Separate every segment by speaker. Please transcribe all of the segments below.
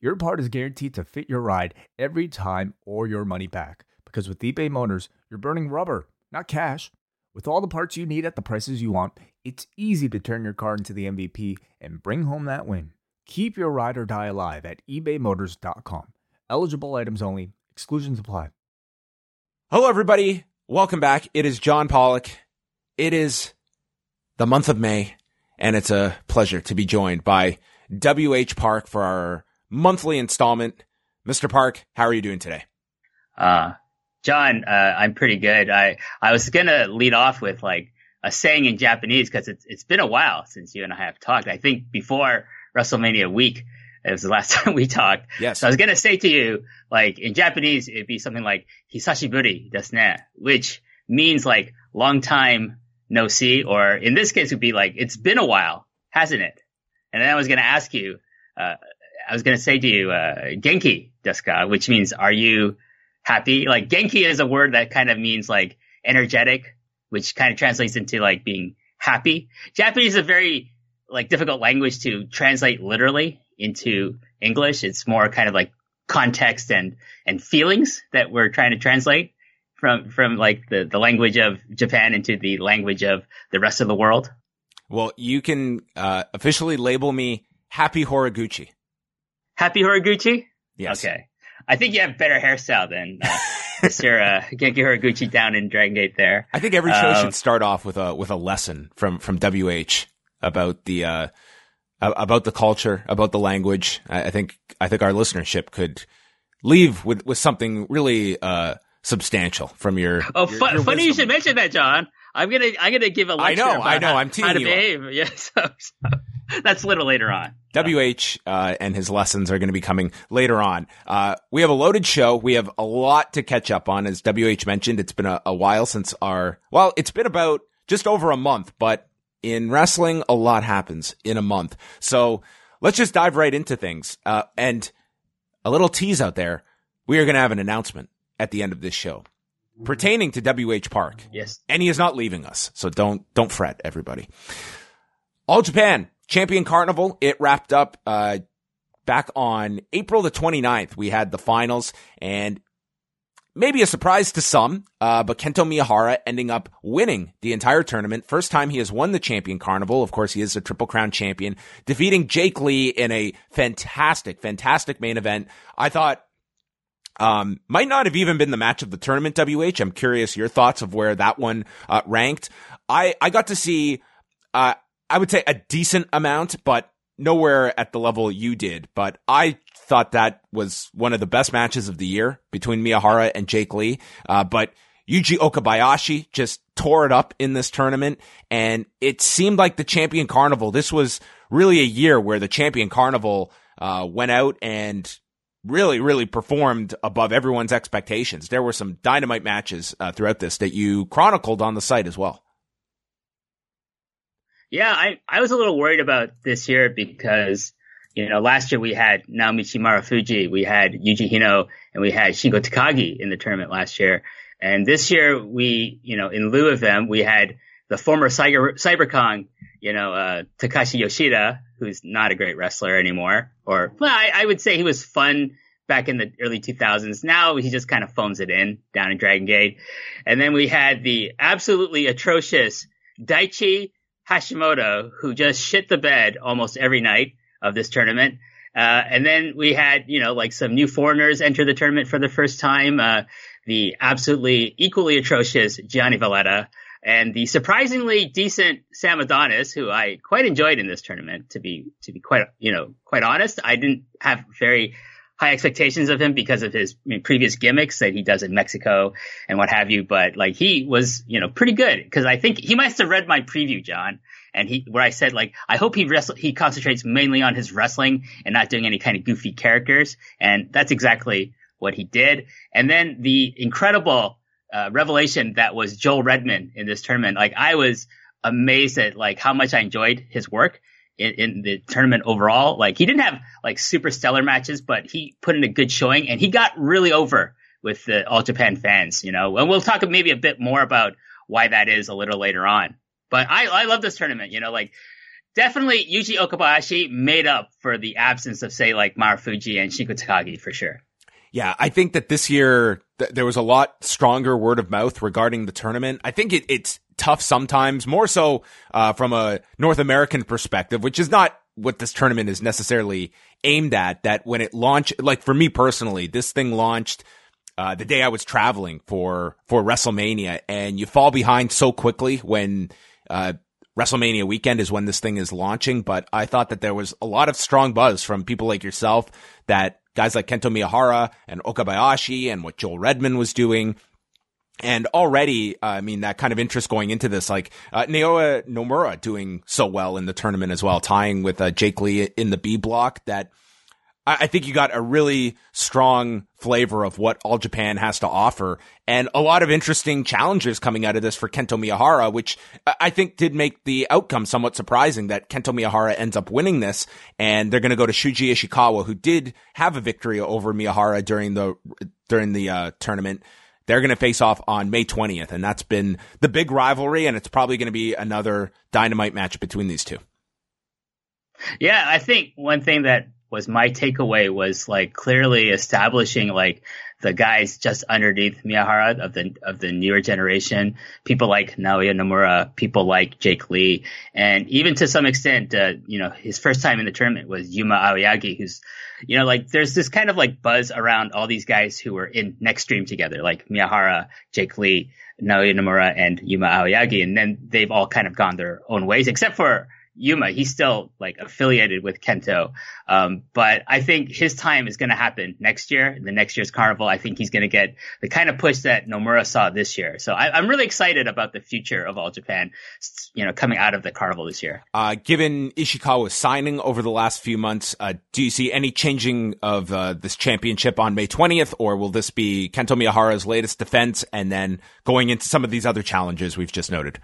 Speaker 1: your part is guaranteed to fit your ride every time or your money back. Because with eBay Motors, you're burning rubber, not cash. With all the parts you need at the prices you want, it's easy to turn your car into the MVP and bring home that win. Keep your ride or die alive at ebaymotors.com. Eligible items only, exclusions apply.
Speaker 2: Hello, everybody. Welcome back. It is John Pollock. It is the month of May, and it's a pleasure to be joined by WH Park for our monthly installment. Mr. Park, how are you doing today?
Speaker 3: Uh, John, uh, I'm pretty good. I, I was gonna lead off with like a saying in Japanese because it's, it's been a while since you and I have talked. I think before WrestleMania week, it was the last time we talked.
Speaker 2: Yes.
Speaker 3: So I was gonna say to you, like in Japanese, it'd be something like "hisashiburi desu ne," which means like long time no see, or in this case, would be like it's been a while, hasn't it? And then I was gonna ask you, uh, I was gonna say to you, uh, "genki desu ka," which means are you happy? Like genki is a word that kind of means like energetic, which kind of translates into like being happy. Japanese is a very like difficult language to translate literally into English. It's more kind of like context and, and feelings that we're trying to translate from, from like the, the language of Japan into the language of the rest of the world.
Speaker 2: Well, you can uh, officially label me Happy Horiguchi.
Speaker 3: Happy Horiguchi?
Speaker 2: Yes.
Speaker 3: Okay. I think you have better hairstyle than uh, Mr. Uh, Genki Horiguchi down in Dragon Gate there.
Speaker 2: I think every show
Speaker 3: Um,
Speaker 2: should start off with a with a lesson from from WH about the uh, about the culture, about the language. I, I think I think our listenership could leave with with something really uh, substantial from your.
Speaker 3: Oh,
Speaker 2: your-
Speaker 3: fu-
Speaker 2: your
Speaker 3: funny you should mention that, John. I'm gonna I'm gonna give a
Speaker 2: I
Speaker 3: lecture.
Speaker 2: know,
Speaker 3: about
Speaker 2: I know,
Speaker 3: how-
Speaker 2: I'm teeing
Speaker 3: how to behave. Yes, so, so that's a little later on.
Speaker 2: WH uh, and his lessons are going to be coming later on. Uh, we have a loaded show. We have a lot to catch up on. As WH mentioned, it's been a, a while since our, well, it's been about just over a month, but in wrestling, a lot happens in a month. So let's just dive right into things. Uh, and a little tease out there. We are going to have an announcement at the end of this show pertaining to WH Park
Speaker 3: Yes.
Speaker 2: and he is not leaving us. So don't don't fret, everybody. All Japan Champion Carnival it wrapped up uh, back on April the 29th. We had the finals and maybe a surprise to some, uh, but Kento Miyahara ending up winning the entire tournament. First time he has won the Champion Carnival. Of course, he is a Triple Crown champion, defeating Jake Lee in a fantastic, fantastic main event. I thought um, might not have even been the match of the tournament, WH. I'm curious your thoughts of where that one uh, ranked. I, I got to see, uh, I would say a decent amount, but nowhere at the level you did. But I thought that was one of the best matches of the year between Miyahara and Jake Lee. Uh, but Yuji Okabayashi just tore it up in this tournament. And it seemed like the champion carnival, this was really a year where the champion carnival, uh, went out and really, really performed above everyone's expectations. There were some dynamite matches uh, throughout this that you chronicled on the site as well.
Speaker 3: Yeah, I, I was a little worried about this year because, you know, last year we had Naomichi Marufuji, we had Yuji Hino, and we had Shingo Takagi in the tournament last year. And this year we, you know, in lieu of them, we had the former Cyber, CyberCon, you know, uh, Takashi Yoshida, who's not a great wrestler anymore. Or, well, I, I would say he was fun back in the early 2000s. Now he just kind of phones it in down in Dragon Gate. And then we had the absolutely atrocious Daichi Hashimoto, who just shit the bed almost every night of this tournament. Uh, and then we had, you know, like some new foreigners enter the tournament for the first time. Uh, the absolutely equally atrocious Gianni Valletta and the surprisingly decent Sam Adonis, who I quite enjoyed in this tournament, to be, to be quite, you know, quite honest. I didn't have very high expectations of him because of his I mean, previous gimmicks that he does in Mexico and what have you. But like he was, you know, pretty good because I think he must have read my preview, John. And he, where I said like, I hope he wrestle, he concentrates mainly on his wrestling and not doing any kind of goofy characters. And that's exactly what he did. And then the incredible uh, revelation that was Joel Redman in this tournament. Like I was amazed at like how much I enjoyed his work in, in, the tournament overall. Like he didn't have like super stellar matches, but he put in a good showing and he got really over with the All Japan fans, you know, and we'll talk maybe a bit more about why that is a little later on. But I, I love this tournament, you know, like definitely Yuji Okabayashi made up for the absence of say like Marufuji and Shingo Takagi for sure.
Speaker 2: Yeah, I think that this year th- there was a lot stronger word of mouth regarding the tournament. I think it, it's tough sometimes, more so uh, from a North American perspective, which is not what this tournament is necessarily aimed at. That when it launched, like for me personally, this thing launched uh, the day I was traveling for for WrestleMania, and you fall behind so quickly when uh, WrestleMania weekend is when this thing is launching. But I thought that there was a lot of strong buzz from people like yourself that guys like Kento Miyahara and Okabayashi and what Joel Redman was doing. And already, uh, I mean, that kind of interest going into this, like, uh, Naoya Nomura doing so well in the tournament as well, tying with, uh, Jake Lee in the B block that, I think you got a really strong flavor of what All Japan has to offer and a lot of interesting challenges coming out of this for Kento Miyahara, which I think did make the outcome somewhat surprising that Kento Miyahara ends up winning this and they're going to go to Shuji Ishikawa, who did have a victory over Miyahara during the, during the, uh, tournament. They're going to face off on May 20th and that's been the big rivalry and it's probably going to be another dynamite match between these two.
Speaker 3: Yeah, I think one thing that was my takeaway was like clearly establishing like the guys just underneath Miyahara of the of the newer generation, people like Naoya Nomura, people like Jake Lee, and even to some extent, uh, you know, his first time in the tournament was Yuma Aoyagi, who's, you know, like there's this kind of like buzz around all these guys who were in Nextream together, like Miyahara, Jake Lee, Naoya Nomura, and Yuma Aoyagi, and then they've all kind of gone their own ways, except for Yuma, he's still like affiliated with Kento. Um, but I think his time is going to happen next year, the next year's carnival. I think he's going to get the kind of push that Nomura saw this year. So I, am really excited about the future of All Japan, you know, coming out of the carnival this year.
Speaker 2: Uh, given Ishikawa's signing over the last few months, uh, do you see any changing of uh, this championship on May 20th, or will this be Kento Miyahara's latest defense and then going into some of these other challenges we've just noted?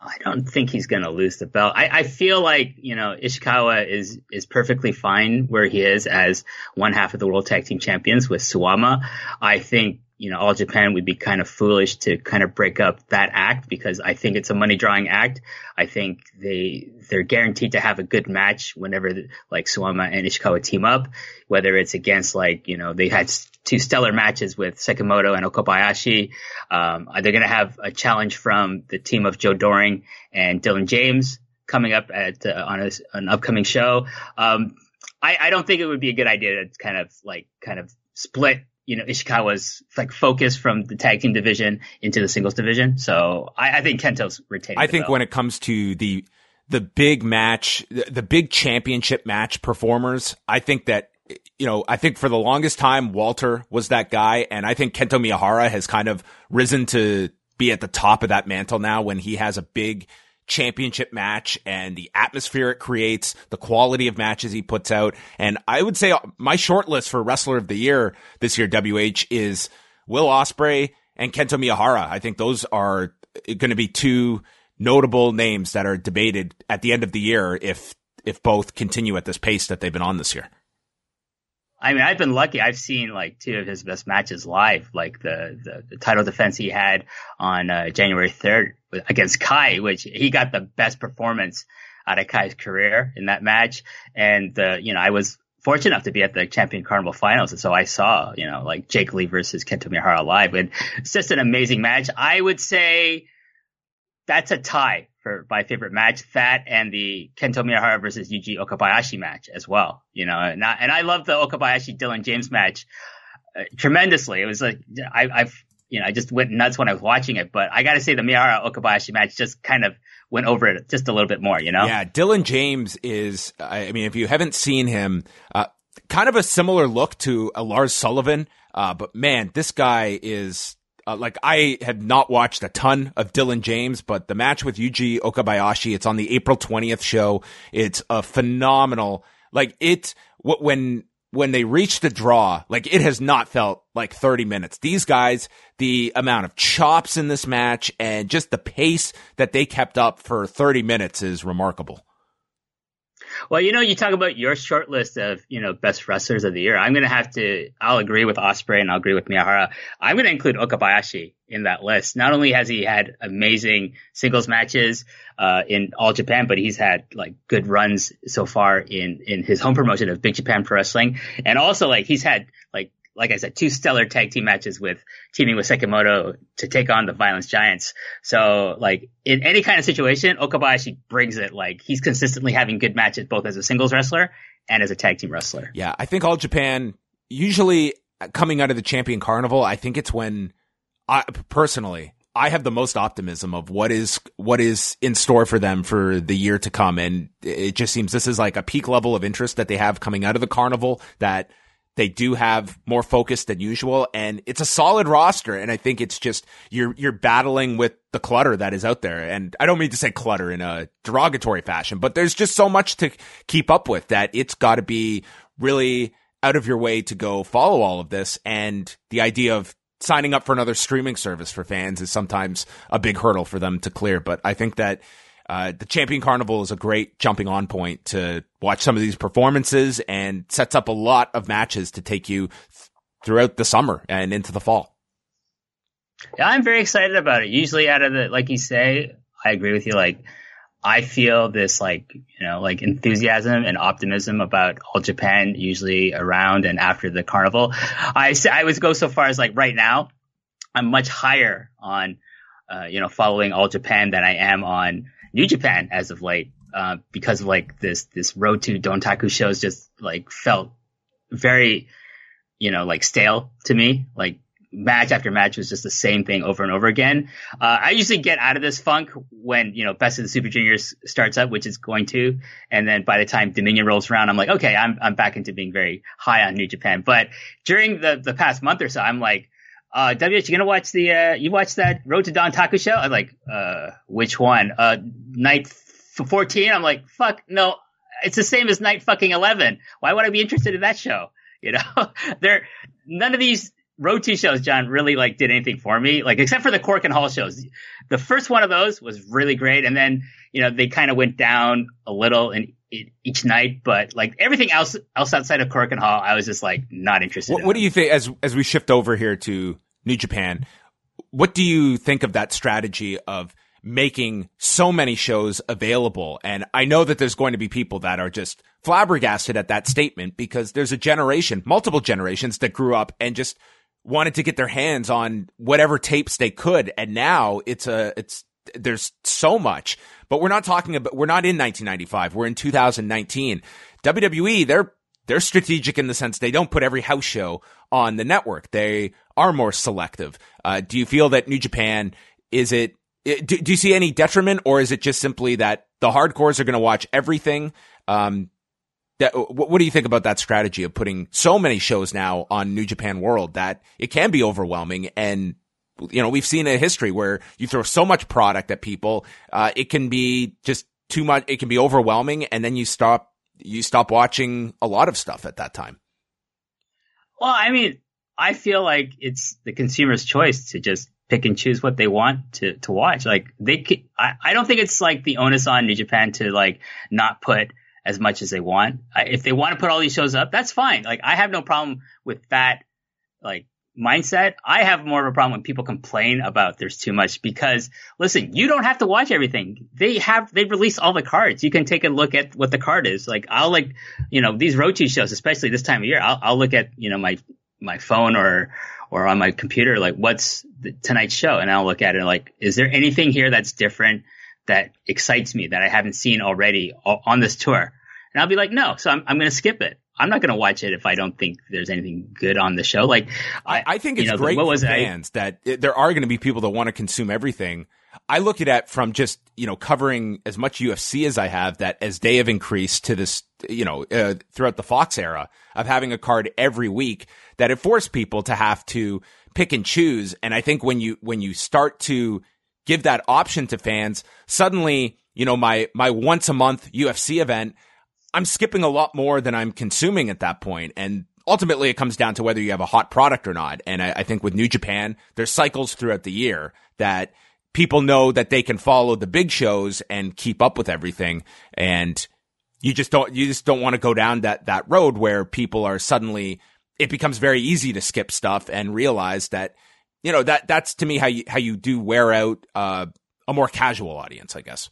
Speaker 3: I don't think he's going to lose the belt. I, I feel like, you know, Ishikawa is, is perfectly fine where he is as one half of the world tag team champions with Suwama. I think you know, all Japan would be kind of foolish to kind of break up that act because I think it's a money drawing act. I think they, they're guaranteed to have a good match whenever like Suwama and Ishikawa team up, whether it's against like, you know, they had two stellar matches with Sekimoto and Okabayashi. Um, they're going to have a challenge from the team of Joe Doering and Dylan James coming up at, uh, on a, an upcoming show. Um, I, I don't think it would be a good idea to kind of like, kind of split you know, Ishikawa's like focus from the tag team division into the singles division. So I, I think Kento's retaining.
Speaker 2: I think belt. when it comes to the the big match, the, the big championship match performers, I think that you know, I think for the longest time Walter was that guy, and I think Kento Miyahara has kind of risen to be at the top of that mantle now when he has a big championship match and the atmosphere it creates, the quality of matches he puts out. And I would say my short list for wrestler of the year this year, WH is Will Ospreay and Kento Miyahara. I think those are going to be two notable names that are debated at the end of the year if, if both continue at this pace that they've been on this year.
Speaker 3: I mean, I've been lucky. I've seen like two of his best matches live, like the, the, the title defense he had on uh, January 3rd against Kai, which he got the best performance out of Kai's career in that match. And, uh, you know, I was fortunate enough to be at the Champion Carnival finals. And so I saw, you know, like Jake Lee versus Kento Miyahara live. And it's just an amazing match. I would say that's a tie for my favorite match. That and the Kento Miyahara versus Yuji Okabayashi match as well. You know, and I, and I love the Okabayashi Dylan James match uh, tremendously. It was like I, I've you know I just went nuts when I was watching it. But I got to say the Miyahara Okabayashi match just kind of went over it just a little bit more. You know?
Speaker 2: Yeah, Dylan James is. I mean, if you haven't seen him, uh, kind of a similar look to a Lars Sullivan. Uh, but man, this guy is uh, like I have not watched a ton of Dylan James, but the match with Yuji Okabayashi, it's on the April 20th show. It's a phenomenal, like it, when when they reach the draw, like it has not felt like 30 minutes. These guys, the amount of chops in this match and just the pace that they kept up for 30 minutes is remarkable.
Speaker 3: Well, you know, you talk about your short list of, you know, best wrestlers of the year. I'm going to have to, I'll agree with Ospreay and I'll agree with Miyahara. I'm going to include Okabayashi in that list. Not only has he had amazing singles matches, uh, in all Japan, but he's had like good runs so far in, in his home promotion of Big Japan Pro Wrestling. And also like he's had like like I said, two stellar tag team matches with teaming with Sekimoto to take on the Violence Giants. So like in any kind of situation, Okabayashi brings it. Like he's consistently having good matches both as a singles wrestler and as a tag team wrestler.
Speaker 2: Yeah, I think all Japan usually coming out of the Champion Carnival, I think it's when I personally I have the most optimism of what is what is in store for them for the year to come and it just seems this is like a peak level of interest that they have coming out of the carnival that they do have more focus than usual and it's a solid roster. And I think it's just, you're, you're battling with the clutter that is out there. And I don't mean to say clutter in a derogatory fashion, but there's just so much to keep up with that it's got to be really out of your way to go follow all of this. And the idea of signing up for another streaming service for fans is sometimes a big hurdle for them to clear. But I think that uh, the Champion Carnival is a great jumping on point to watch some of these performances and sets up a lot of matches to take you th- throughout the summer and into the fall.
Speaker 3: Yeah, I'm very excited about it. Usually out of the, like you say, I agree with you. Like, I feel this like, you know, like enthusiasm and optimism about all Japan usually around and after the carnival. I I would go so far as like right now, I'm much higher on, uh, you know, following all Japan than I am on New Japan as of late, uh, because of like this, this road to Dontaku shows just like felt very, you know, like stale to me. Like match after match was just the same thing over and over again. Uh, I usually get out of this funk when, you know, Best of the Super Juniors starts up, which is going to. And then by the time Dominion rolls around, I'm like, okay, I'm, I'm back into being very high on New Japan. But during the, the past month or so, I'm like, uh, WH, you gonna watch the, uh, you watch that Road to Dontaku show? I'm like, uh, which one? Uh, night 14? I'm like, fuck, no, it's the same as night fucking 11. Why would I be interested in that show? You know, there, none of these road to shows, John, really like did anything for me, like except for the Korakuen Hall shows. The first one of those was really great. And then, you know, they kind of went down a little in, each night, but like everything else, else outside of Korakuen Hall, I was just like not interested.
Speaker 2: What,
Speaker 3: in
Speaker 2: what do you think as, as we shift over here to New Japan? What do you think of that strategy of making so many shows available? And I know that there's going to be people that are just flabbergasted at that statement because there's a generation, multiple generations that grew up and just wanted to get their hands on whatever tapes they could. And now it's a, it's, there's so much, but we're not talking about, we're not in 1995. We're in 2019. WWE, they're, they're strategic in the sense they don't put every house show on the network. They are more selective. Uh, do you feel that New Japan, is it, do, do you see any detriment or is it just simply that the hardcores are going to watch everything? Um, that, what do you think about that strategy of putting so many shows now on New Japan World that it can be overwhelming? And, you know, we've seen a history where you throw so much product at people, uh, it can be just too much. It can be overwhelming. And then you stop, you stop watching a lot of stuff at that time.
Speaker 3: Well, I mean, I feel like it's the consumer's choice to just pick and choose what they want to, to watch. Like they, could, I, I don't think it's like the onus on New Japan to like not put as much as they want. If they want to put all these shows up, that's fine. Like I have no problem with that, like mindset. I have more of a problem when people complain about there's too much because listen, you don't have to watch everything. They have, they release all the cards. You can take a look at what the card is. Like I'll like, you know, these road shows, especially this time of year, I'll, I'll look at, you know, my, my phone or, or on my computer, like what's the, tonight's show? And I'll look at it like, is there anything here that's different that excites me that I haven't seen already on this tour? And I'll be like, no, so I'm, I'm going to skip it. I'm not going to watch it if I don't think there's anything good on the show. Like,
Speaker 2: I, I think it's know, great what for was fans I, that it, there are going to be people that want to consume everything. I look at it from just, you know, covering as much UFC as I have that as they have increased to this, you know, uh, throughout the Fox era of having a card every week that it forced people to have to pick and choose. And I think when you, when you start to give that option to fans, suddenly, you know, my, my once a month UFC event, I'm skipping a lot more than I'm consuming at that point. And ultimately it comes down to whether you have a hot product or not. And I, I think with New Japan, there's cycles throughout the year that people know that they can follow the big shows and keep up with everything. And you just don't, you just don't want to go down that, that road where people are suddenly, it becomes very easy to skip stuff and realize that, you know, that, that's to me how you, how you do wear out, uh, a more casual audience, I guess.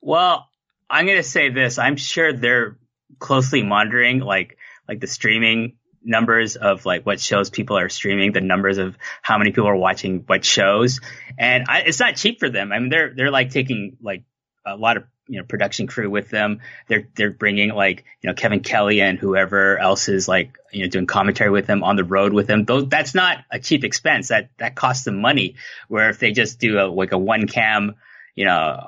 Speaker 3: Well, I'm going to say this. I'm sure they're closely monitoring like, like the streaming numbers of like what shows people are streaming, the numbers of how many people are watching what shows. And I, it's not cheap for them. I mean, they're, they're like taking like a lot of, you know, production crew with them. They're, they're bringing like, you know, Kevin Kelly and whoever else is like, you know, doing commentary with them on the road with them. Those, that's not a cheap expense. That, that costs them money. Where if they just do a, like a one cam, you know,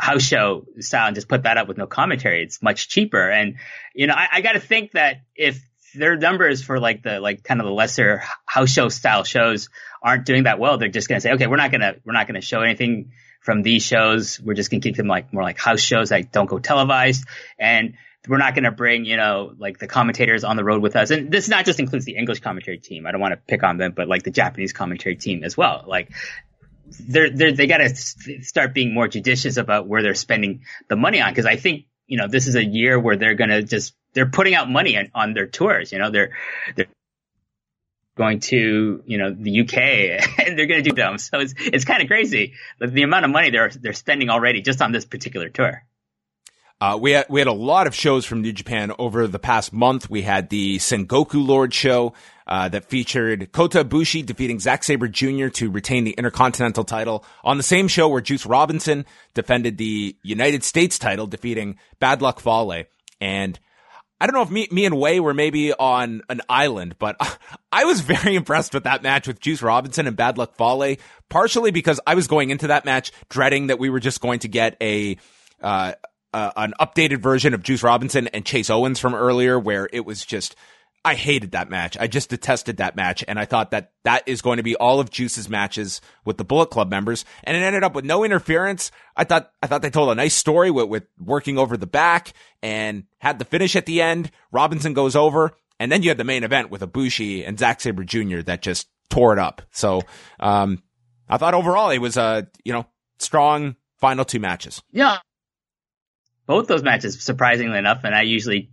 Speaker 3: house show style and just put that up with no commentary, it's much cheaper. And, you know, I, I got to think that if their numbers for like the like kind of the lesser house show style shows aren't doing that well, they're just going to say, okay, we're not going to we're not going to show anything from these shows. We're just going to keep them like more like house shows that don't go televised, and we're not going to bring you know like the commentators on the road with us. And this not just includes the English commentary team. I don't want to pick on them, but like the Japanese commentary team as well. Like they're, they're they got to start being more judicious about where they're spending the money on because I think you know this is a year where they're going to just they're putting out money on, on their tours. You know, they're they're going to you know the UK and they're going to do them. So it's it's kind of crazy the amount of money they're they're spending already just on this particular tour.
Speaker 2: Uh, we had we had a lot of shows from New Japan over the past month. We had the Sengoku Lord show uh, that featured Kota Ibushi defeating Zack Sabre Jr. to retain the Intercontinental title. On the same show, where Juice Robinson defended the United States title, defeating Bad Luck Fale. And I don't know if me, me and Way were maybe on an island, but I was very impressed with that match with Juice Robinson and Bad Luck Fale, partially because I was going into that match dreading that we were just going to get a, uh, uh, an updated version of Juice Robinson and Chase Owens from earlier where it was just I hated that match. I just detested that match. And I thought that that is going to be all of Juice's matches with the Bullet Club members. And it ended up with no interference. I thought, I thought they told a nice story with, with working over the back and had the finish at the end. Robinson goes over. And then you had the main event with Ibushi and Zack Sabre Jr. that just tore it up. So, um, I thought overall it was a, you know, strong final two matches.
Speaker 3: Yeah. Both those matches, surprisingly enough, and I usually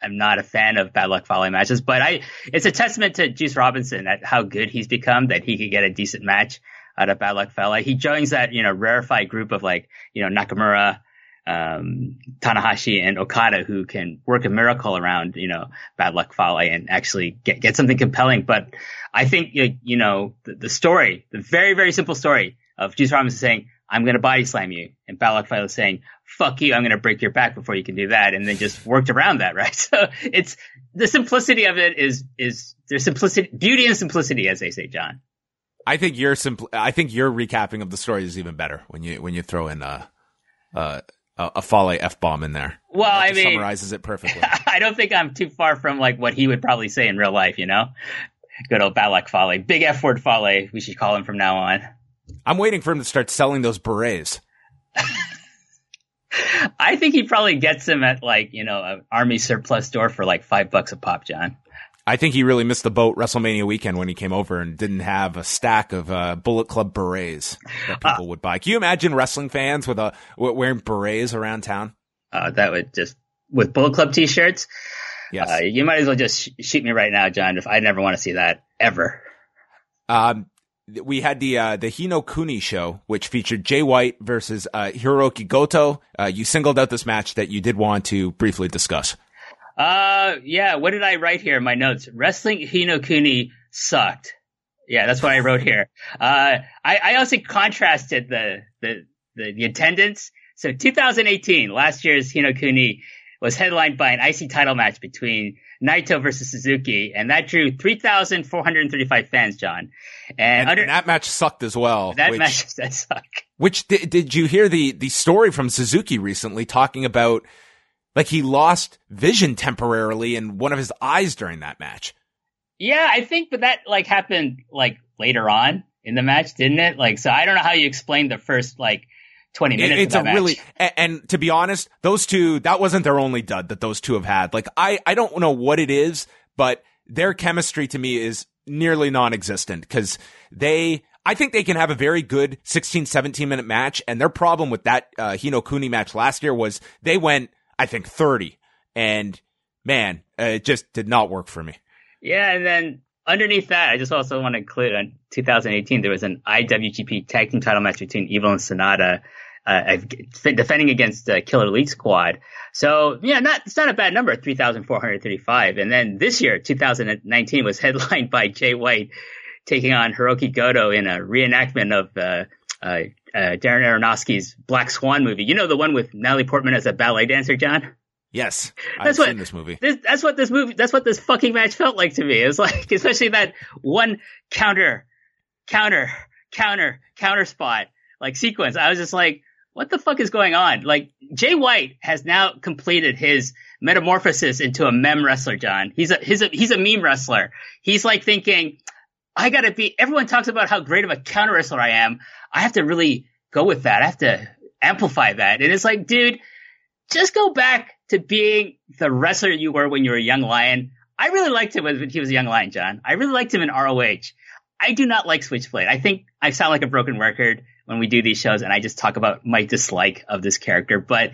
Speaker 3: I'm not a fan of bad luck Fale matches, but I it's a testament to Juice Robinson at how good he's become that he could get a decent match out of bad luck Fale. He joins that you know rarefied group of like you know Nakamura, um, Tanahashi, and Okada who can work a miracle around you know bad luck Fale and actually get get something compelling. But I think you know the, the story, the very very simple story of Juice Robinson saying I'm going to body slam you. And Bad Luck Fale saying, fuck you, I'm going to break your back before you can do that. And then just worked around that, right? So it's the simplicity of it is, is there's simplicity, beauty and simplicity, as they say, John.
Speaker 2: I think your simpl- I think your recapping of the story is even better when you, when you throw in uh, uh, a, a, a Fale F bomb in there.
Speaker 3: Well, I mean,
Speaker 2: summarizes it perfectly.
Speaker 3: I don't think I'm too far from like what he would probably say in real life, you know? Good old Luck Fale. Big F word Fale, we should call him from now on.
Speaker 2: I'm waiting for him to start selling those berets.
Speaker 3: I think he probably gets them at like, you know, an army surplus store for like five bucks a pop, John.
Speaker 2: I think he really missed the boat WrestleMania weekend when he came over and didn't have a stack of uh, Bullet Club berets that people uh, would buy. Can you imagine wrestling fans with a wearing berets around town?
Speaker 3: Uh, that would just with Bullet Club t-shirts.
Speaker 2: Yes,
Speaker 3: uh, you might as well just sh- shoot me right now, John. If I never want to see that ever.
Speaker 2: Um, we had the uh, the Hino Kuni show, which featured Jay White versus uh, Hiroki Goto. Uh, you singled out this match that you did want to briefly discuss.
Speaker 3: Uh, yeah. What did I write here in my notes? Wrestling Hino Kuni sucked. Yeah, that's what I wrote here. Uh, I, I also contrasted the, the, the, the attendance. So 2018, last year's Hino Kuni was headlined by an IC title match between Naito versus Suzuki, and that drew 3,435 fans, John.
Speaker 2: And, and, under, and, that match sucked as well.
Speaker 3: That which, match that suck.
Speaker 2: Which did, did you hear the the story from Suzuki recently talking about like he lost vision temporarily in one of his eyes during that match?
Speaker 3: Yeah, I think, but that like happened like later on in the match, didn't it? Like, so I don't know how you explain the first like 20 minutes.
Speaker 2: It's a really, and, and, to be honest, those two, that wasn't their only dud that those two have had. Like, I, I don't know what it is, but their chemistry to me is nearly non-existent because they, I think they can have a very good 16, 17 minute match. And their problem with that, uh, Hino Kuni match last year was they went, I think 30 and man, uh, it just did not work for me.
Speaker 3: Yeah. And then underneath that, I just also want to include in 2018, there was an IWGP tag team title match between Evil and Sanada uh, defending against the Killer Elite Squad. So yeah, not it's not a bad number, three thousand four hundred thirty-five. And then this year, 2019, was headlined by Jay White taking on Hiroki Goto in a reenactment of uh, uh, uh, Darren Aronofsky's Black Swan movie. You know the one with Natalie Portman as a ballet dancer, John.
Speaker 2: Yes, that's I've what, seen this movie.
Speaker 3: This, that's what this movie. That's what this fucking match felt like to me. It was like, especially that one counter, counter, counter, counter spot like sequence. I was just like, what the fuck is going on? Like Jay White has now completed his metamorphosis into a mem wrestler, John. He's a he's a he's a meme wrestler. He's like thinking, I gotta be everyone talks about how great of a counter wrestler I am. I have to really go with that. I have to amplify that. And it's like, dude, just go back to being the wrestler you were when you were a young lion. I really liked him when he was a young lion, John. I really liked him in ROH. I do not like Switchblade. I think I sound like a broken record when we do these shows and I just talk about my dislike of this character, but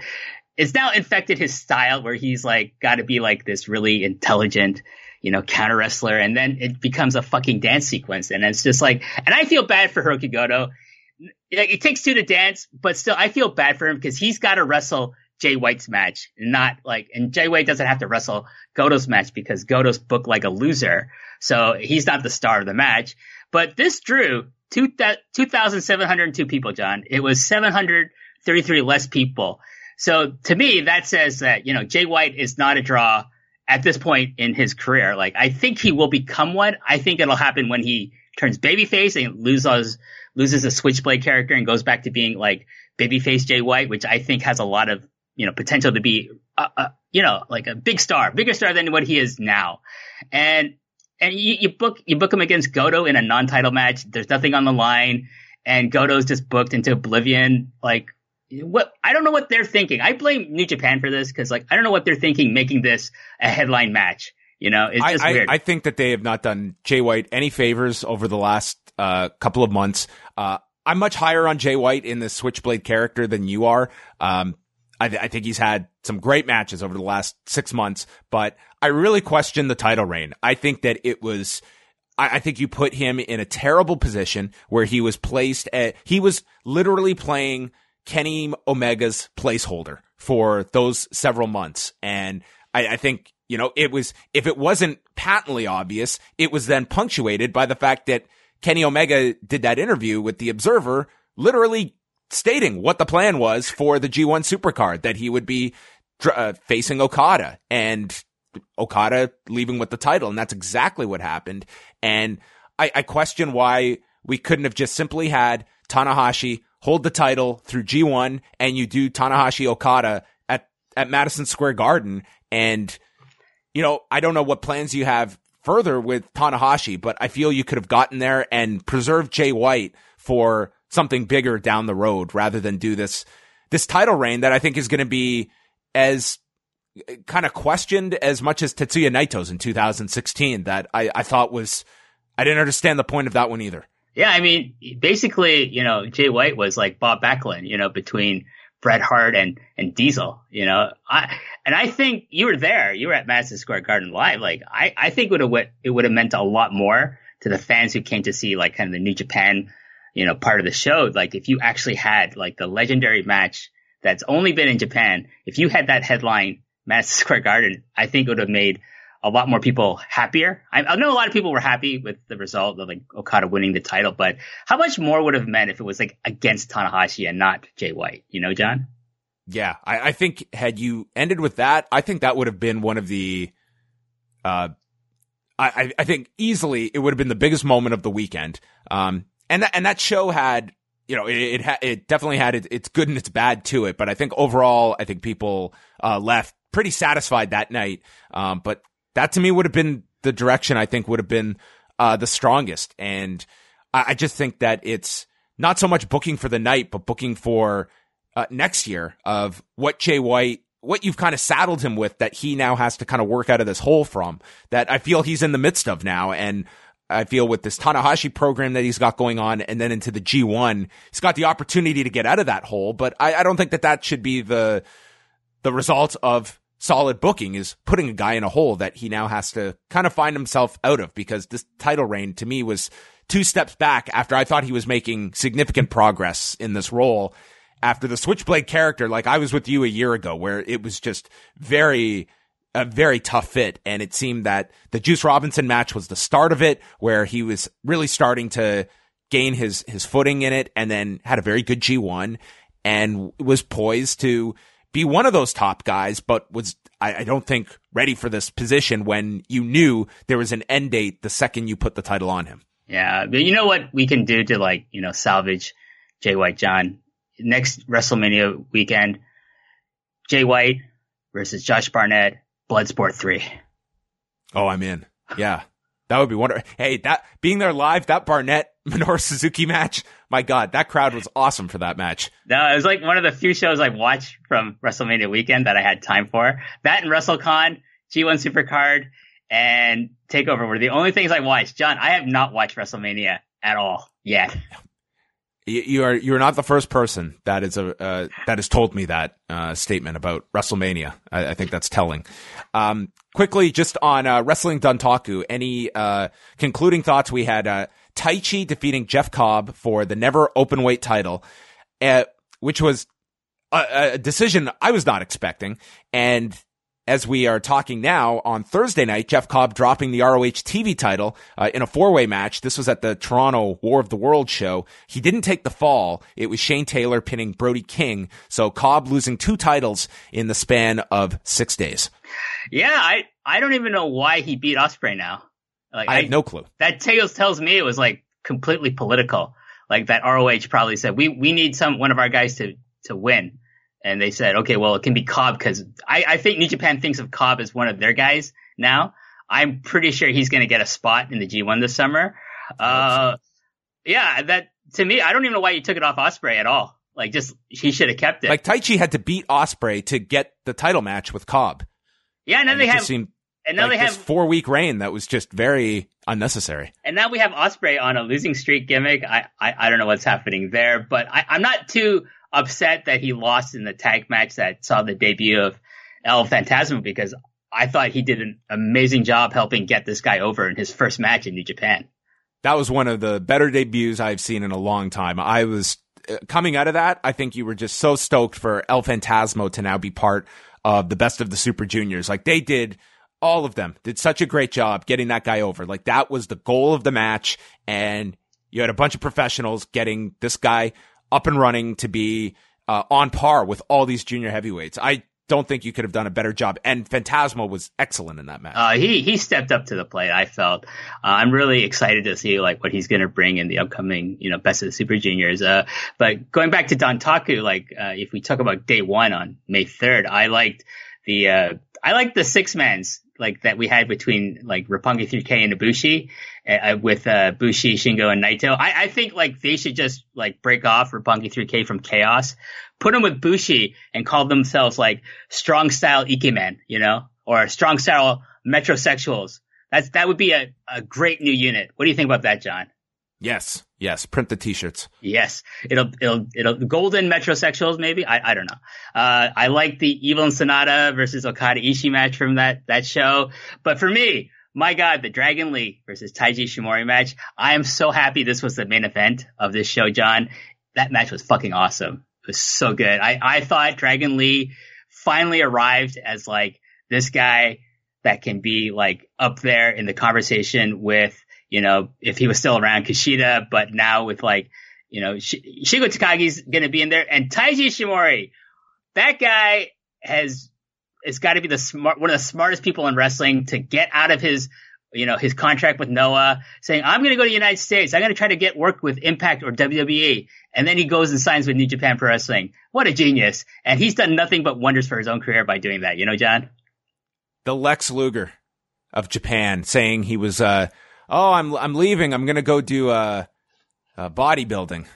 Speaker 3: it's now infected his style where he's like got to be like this really intelligent, you know, counter wrestler. And then it becomes a fucking dance sequence. And it's just like, and I feel bad for Hiroki Goto. It takes two to dance, but still I feel bad for him because he's got to wrestle Jay White's match, not like, and Jay White doesn't have to wrestle Goto's match because Goto's booked like a loser. So he's not the star of the match. But this drew 2,702 people, John. It was 733 less people. So to me, that says that, you know, Jay White is not a draw at this point in his career. Like, I think he will become one. I think it'll happen when he turns babyface and loses, loses a switchblade character and goes back to being like babyface Jay White, which I think has a lot of, you know, potential to be, uh, uh, you know, like a big star, bigger star than what he is now. And and you, you book you book him against Goto in a non-title match. There's nothing on the line, and Goto's just booked into oblivion. Like what? I don't know what they're thinking. I blame New Japan for this because like I don't know what they're thinking making this a headline match. You know, it's just
Speaker 2: I,
Speaker 3: weird.
Speaker 2: I, I think that they have not done Jay White any favors over the last uh, couple of months. Uh, I'm much higher on Jay White in the Switchblade character than you are. Um, I, th- I, think he's had some great matches over the last six months, but I really question the title reign. I think that it was, I, I think you put him in a terrible position where he was placed at, he was literally playing Kenny Omega's placeholder for those several months. And I, I think, you know, it was, if it wasn't patently obvious, it was then punctuated by the fact that Kenny Omega did that interview with the Observer, literally stating what the plan was for the G1 supercard, that he would be uh, facing Okada and Okada leaving with the title. And that's exactly what happened. And I, I question why we couldn't have just simply had Tanahashi hold the title through G1 and you do Tanahashi Okada at, at Madison Square Garden. And, you know, I don't know what plans you have further with Tanahashi, but I feel you could have gotten there and preserved Jay White for something bigger down the road rather than do this this title reign that I think is going to be as eh, kind of questioned as much as Tetsuya Naito's in 2016 that I, I thought was I didn't understand the point of that one either.
Speaker 3: Yeah, I mean, basically, you know, Jay White was like Bob Backlund, you know, between Bret Hart and and Diesel, you know. I and I think you were there. You were at Madison Square Garden live. Like I I think would have it would have meant a lot more to the fans who came to see like kind of the New Japan you know, part of the show. Like if you actually had like the legendary match that's only been in Japan, if you had that headline Madison Square Garden, I think it would have made a lot more people happier. I, I, know a lot of people were happy with the result of like Okada winning the title, but how much more would have meant if it was like against Tanahashi and not Jay White? You know, John?
Speaker 2: Yeah, I, I think had you ended with that, I think that would have been one of the, uh, I, I think easily it would have been the biggest moment of the weekend. Um, and and that show had, you know, it it, ha- it definitely had it, its good and its bad to it. But I think overall, I think people uh, left pretty satisfied that night. Um, but that to me would have been the direction I think would have been uh, the strongest. And I, I just think that it's not so much booking for the night, but booking for uh, next year of what Jay White, what you've kind of saddled him with that he now has to kind of work out of this hole from that I feel he's in the midst of now. And I feel with this Tanahashi program that he's got going on and then into the G1, he's got the opportunity to get out of that hole. But I, I don't think that that should be the, the result of solid booking is putting a guy in a hole that he now has to kind of find himself out of because this title reign to me was two steps back after I thought he was making significant progress in this role after the Switchblade character. Like I was with you a year ago where it was just very, a very tough fit. And it seemed that the Juice Robinson match was the start of it where he was really starting to gain his, his footing in it and then had a very good G1 and was poised to be one of those top guys, but was, I, I, don't think, ready for this position when you knew there was an end date the second you put the title on him.
Speaker 3: Yeah. But you know what we can do to like, you know, salvage Jay White John? Next WrestleMania weekend, Jay White versus Josh Barnett, Bloodsport 3.
Speaker 2: Oh, I'm in. Yeah. That would be wonderful. Hey, that being there live, that Barnett Minoru Suzuki match, my God, that crowd was awesome for that match.
Speaker 3: No, it was like one of the few shows I watched from WrestleMania weekend that I had time for. That and WrestleCon, G1 Supercard, and Takeover were the only things I watched. John, I have not watched WrestleMania at all yet.
Speaker 2: You, are you're not the first person that is a uh, that has told me that uh, statement about WrestleMania. I, I think that's telling. Um, quickly, just on uh, wrestling Dontaku, any uh, concluding thoughts? We had uh, Taichi defeating Jeff Cobb for the never open weight title, uh, which was a, a decision I was not expecting, and as we are talking now on Thursday night, Jeff Cobb dropping the ROH TV title uh, in a four way match. This was at the Toronto War of the World show. He didn't take the fall. It was Shane Taylor pinning Brody King. So Cobb losing two titles in the span of six days.
Speaker 3: Yeah, I, I don't even know why he beat Ospreay now.
Speaker 2: Like, I, I have no clue.
Speaker 3: That tells tells me it was like completely political. Like that ROH probably said, we, we need some, one of our guys to, to win and they said, okay, well, it can be Cobb because I, I think New Japan thinks of Cobb as one of their guys now. I'm pretty sure he's going to get a spot in the G1 this summer. Uh, yeah, that to me, I don't even know why you took it off Ospreay at all. Like, just he should have kept it.
Speaker 2: Like Taichi had to beat Ospreay to get the title match with Cobb.
Speaker 3: Yeah, and then and they have. Seemed
Speaker 2: and now like they have four week reign that was just very unnecessary.
Speaker 3: And now we have Ospreay on a losing streak gimmick. I I, I don't know what's happening there, but I, I'm not too upset that he lost in the tag match that saw the debut of El Phantasmo because I thought he did an amazing job helping get this guy over in his first match in New Japan.
Speaker 2: That was one of the better debuts I've seen in a long time. I was uh, coming out of that. I think you were just so stoked for El Phantasmo to now be part of the best of the Super Juniors. Like they did all of them did such a great job getting that guy over. Like that was the goal of the match. And you had a bunch of professionals getting this guy up and running to be uh, on par with all these junior heavyweights. I don't think you could have done a better job. And Phantasmo was excellent in that match.
Speaker 3: Uh, he he stepped up to the plate. I felt. Uh, I'm really excited to see like what he's going to bring in the upcoming you know best of the Super Juniors. Uh, but going back to Dontaku, like uh, if we talk about day one on May 3rd, I liked the uh, I liked the six mans like that we had between like Roppongi 3K and Ibushi uh, with uh, Bushi, Shingo, and Naito. I, I think like they should just like break off Roppongi 3K from Chaos, put them with Bushi, and call themselves like strong style Ikemen, you know, or strong style metrosexuals. That's that would be a, a great new unit. What do you think about that, John?
Speaker 2: Yes, yes. Print the t-shirts.
Speaker 3: Yes, it'll it'll it'll golden metrosexuals maybe. I I don't know. Uh, I like the Evil and Sanada versus Okada Ishii match from that that show. But for me, my God, the Dragon Lee versus Taiji Ishimori match. I am so happy this was the main event of this show, John. That match was fucking awesome. It was so good. I I thought Dragon Lee finally arrived as like this guy that can be like up there in the conversation with you know, if he was still around Kushida, but now with like, you know, Sh- Takagi's going to be in there and Taiji Shimori, that guy has, has got to be the smart, one of the smartest people in wrestling to get out of his, you know, his contract with Noah saying, I'm going to go to the United States. I'm going to try to get work with Impact or WWE. And then he goes and signs with New Japan Pro Wrestling. What a genius. And he's done nothing but wonders for his own career by doing that. You know, John?
Speaker 2: The Lex Luger of Japan saying he was, uh, oh, I'm I'm leaving. I'm gonna go do uh, uh, bodybuilding,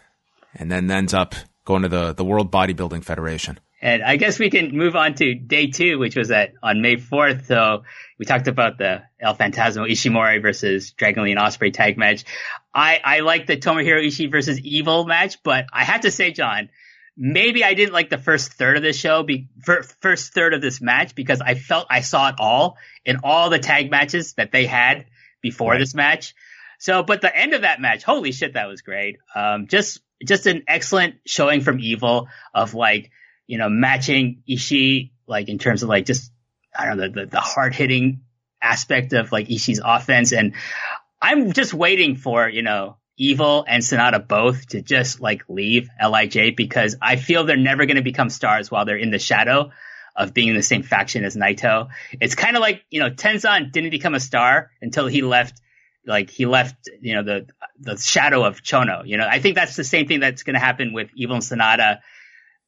Speaker 2: and then ends up going to the, the World Bodybuilding Federation.
Speaker 3: And I guess we can move on to day two, which was at on May 4th. So we talked about the El Phantasmo Ishimori versus Dragon Lee and Ospreay tag match. I, I like the Tomohiro Ishii versus Evil match, but I have to say, John, maybe I didn't like the first third of this show, be, first third of this match because I felt I saw it all in all the tag matches that they had before right. this match. So, but the end of that match, holy shit, that was great. Um, just, just an excellent showing from Evil of like, you know, matching Ishii, like in terms of like just, I don't know, the, the, the hard hitting aspect of like Ishii's offense. And I'm just waiting for, you know, Evil and Sanada both to just like leave LIJ because I feel they're never going to become stars while they're in the shadow of being in the same faction as Naito. It's kind of like, you know, Tenzan didn't become a star until he left, like he left, you know, the, the shadow of Chono. You know, I think that's the same thing that's going to happen with Evil and Sanada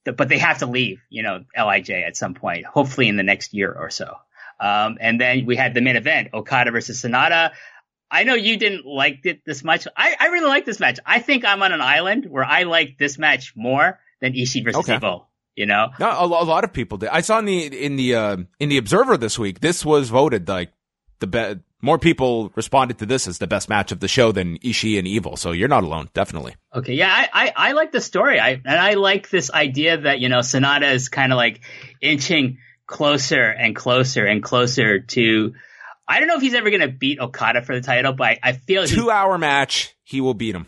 Speaker 3: but they have to leave, you know, LIJ at some point, hopefully in the next year or so. Um, and then we had the main event, Okada versus Sanada. I know you didn't like it this much. I, I really like this match. I think I'm on an island where I like this match more than Ishii versus okay. Evil. You know,
Speaker 2: no, a, a, lot of people did. I saw in the in the uh, in the Observer this week. This was voted like the best more people responded to this as the best match of the show than Ishii and Evil. So you're not alone, definitely.
Speaker 3: Okay, yeah, I, I, I like the story. I and I like this idea that you know Sanada is kind of like inching closer and closer and closer to. I don't know if he's ever going to beat Okada for the title, but I, I feel
Speaker 2: two hour match, he will beat him.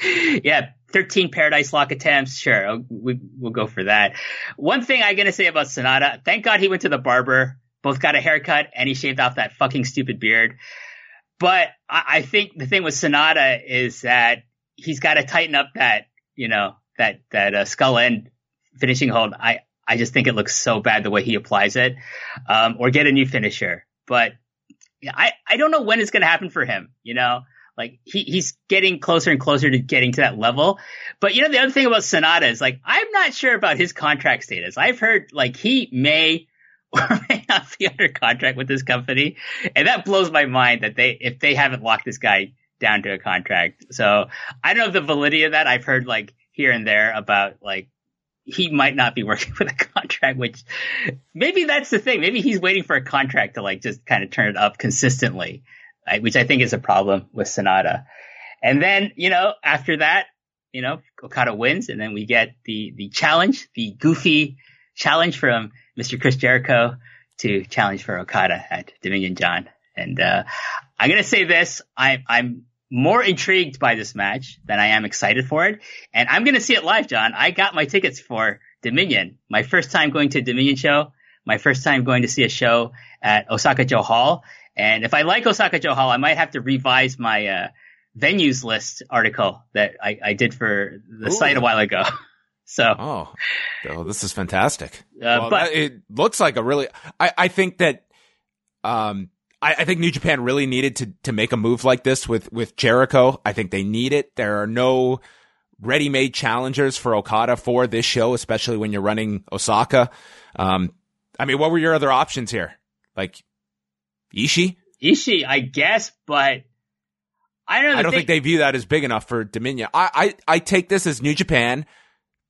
Speaker 3: yeah, 13 Paradise Lock attempts. Sure, we, we'll go for that. One thing I'm going to say about Sanada thank God he went to the barber both got a haircut and he shaved off that fucking stupid beard. But I, I think the thing with Sanada is that he's got to tighten up that, you know, that, that uh, skull end finishing hold. I, I just think it looks so bad the way he applies it. Um, or get a new finisher. But I, I don't know when it's going to happen for him, you know? Like he, he's getting closer and closer to getting to that level. But you know, the other thing about Sanada is like, I'm not sure about his contract status. I've heard like he may or may not be under contract with this company. And that blows my mind that they, if they haven't locked this guy down to a contract. So I don't know the validity of that. I've heard like here and there about like he might not be working with a contract, which maybe that's the thing. Maybe he's waiting for a contract to like just kind of turn it up consistently? Which I think is a problem with Sanada. And then, you know, after that, you know, Okada wins and then we get the, the challenge, the goofy challenge from Mr. Chris Jericho to challenge for Okada at Dominion John. And uh, I'm gonna say this: I, I'm more intrigued by this match than I am excited for it, and I'm gonna see it live, John. I got my tickets for Dominion. My first time going to a Dominion show. My first time going to see a show at Osaka-jo Hall. And if I like Osaka-jo Hall, I might have to revise my uh, venues list article that I, I did for the Ooh. site a while ago. So,
Speaker 2: oh, oh this is fantastic. Uh, well, but it looks like a really, I, I think that, um, I, I, think New Japan really needed to, to make a move like this with, with Jericho. I think they need it. There are no ready-made challengers for Okada for this show, especially when you're running Osaka. Um, I mean, what were your other options here? Like Ishii?
Speaker 3: Ishii, I guess, but I don't.
Speaker 2: I don't think they view that as big enough for Dominion. I, I I take this as New Japan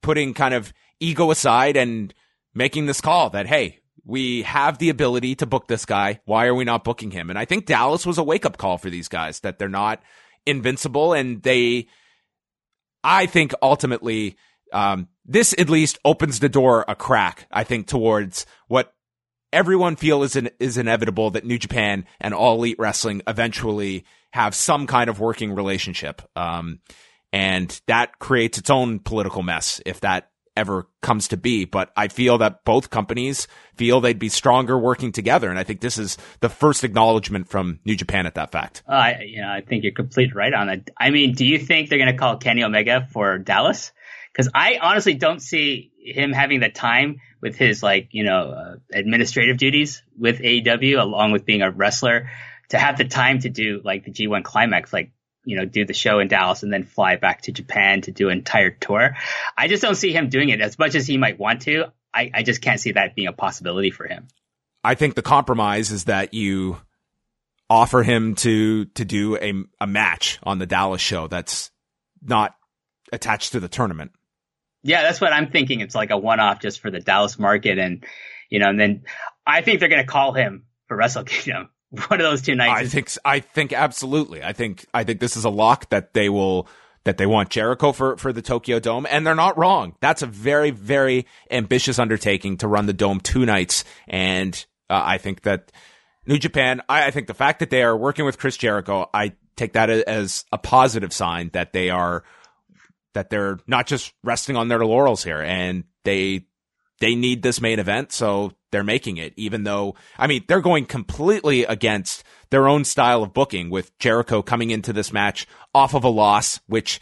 Speaker 2: putting kind of ego aside and making this call that, hey, we have the ability to book this guy. Why are we not booking him? And I think Dallas was a wake up call for these guys that they're not invincible and they, I think ultimately, um, this at least opens the door a crack, I think, towards what everyone feel is, an, is inevitable that New Japan and All Elite Wrestling eventually have some kind of working relationship. Um, and that creates its own political mess if that ever comes to be. But I feel that both companies feel they'd be stronger working together. And I think this is the first acknowledgement from New Japan at that fact.
Speaker 3: Uh, I, you know, I think you're completely right on it. I mean, do you think they're going to call Kenny Omega for Dallas? Because I honestly don't see him having the time with his like, you know, uh, administrative duties with AEW along with being a wrestler to have the time to do like the G1 climax. Like you know, do the show in Dallas and then fly back to Japan to do an entire tour. I just don't see him doing it as much as he might want to. I, I just can't see that being a possibility for him.
Speaker 2: I think the compromise is that you offer him to to do a a match on the Dallas show that's not attached to the tournament.
Speaker 3: Yeah, that's what I'm thinking. It's like a one-off just for the Dallas market, and you know, and then I think they're going to call him for Wrestle Kingdom. One of those two nights.
Speaker 2: I think I think absolutely. I think I think this is a lock that they will that they want Jericho for for the Tokyo Dome, and they're not wrong. That's a very very ambitious undertaking to run the dome two nights, and uh, I think that New Japan. I, I think the fact that they are working with Chris Jericho, I take that as a positive sign that they are that they're not just resting on their laurels here, and they they need this main event, so they're making it, even though, I mean, they're going completely against their own style of booking with Jericho coming into this match off of a loss, which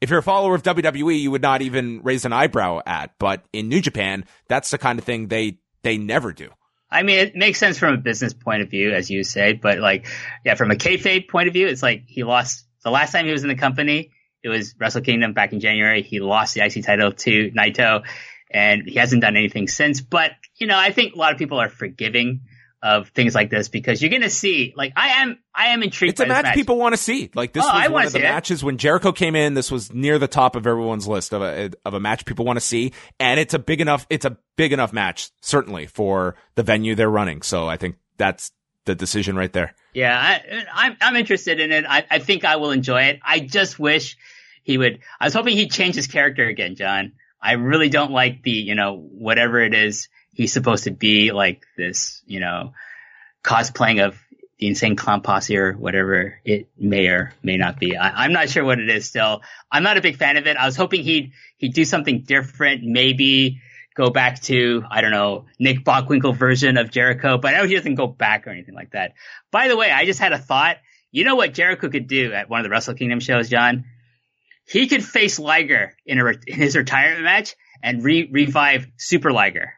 Speaker 2: if you're a follower of WWE, you would not even raise an eyebrow at. But in New Japan, that's the kind of thing they, they never do.
Speaker 3: I mean, it makes sense from a business point of view, as you say, but like, yeah, from a kayfabe point of view, it's like he lost the last time he was in the company. It was Wrestle Kingdom back in January. He lost the IC title to Naito and he hasn't done anything since. But you know, I think a lot of people are forgiving of things like this because you're going to see, like, I am, I am intrigued.
Speaker 2: It's a match,
Speaker 3: match,
Speaker 2: people want to see. Like this
Speaker 3: oh,
Speaker 2: was
Speaker 3: I
Speaker 2: one of the
Speaker 3: it.
Speaker 2: matches when Jericho came in. This was near the top of everyone's list of a of a match people want to see, and it's a big enough. It's a big enough match, certainly for the venue they're running. So I think that's the decision right there.
Speaker 3: Yeah, I, am I'm, I'm interested in it. I, I think I will enjoy it. I just wish he would. I was hoping he'd change his character again, John. I really don't like the, you know, whatever it is he's supposed to be, like this, you know, cosplaying of the insane clown posse or whatever it may or may not be. I, am not sure what it is still. I'm not a big fan of it. I was hoping he'd, he'd do something different, maybe go back to, I don't know, Nick Bockwinkel version of Jericho, but I know he doesn't go back or anything like that. By the way, I just had a thought. You know what Jericho could do at one of the Wrestle Kingdom shows, John? he could face Liger in, a, in his retirement match and re- revive Super Liger.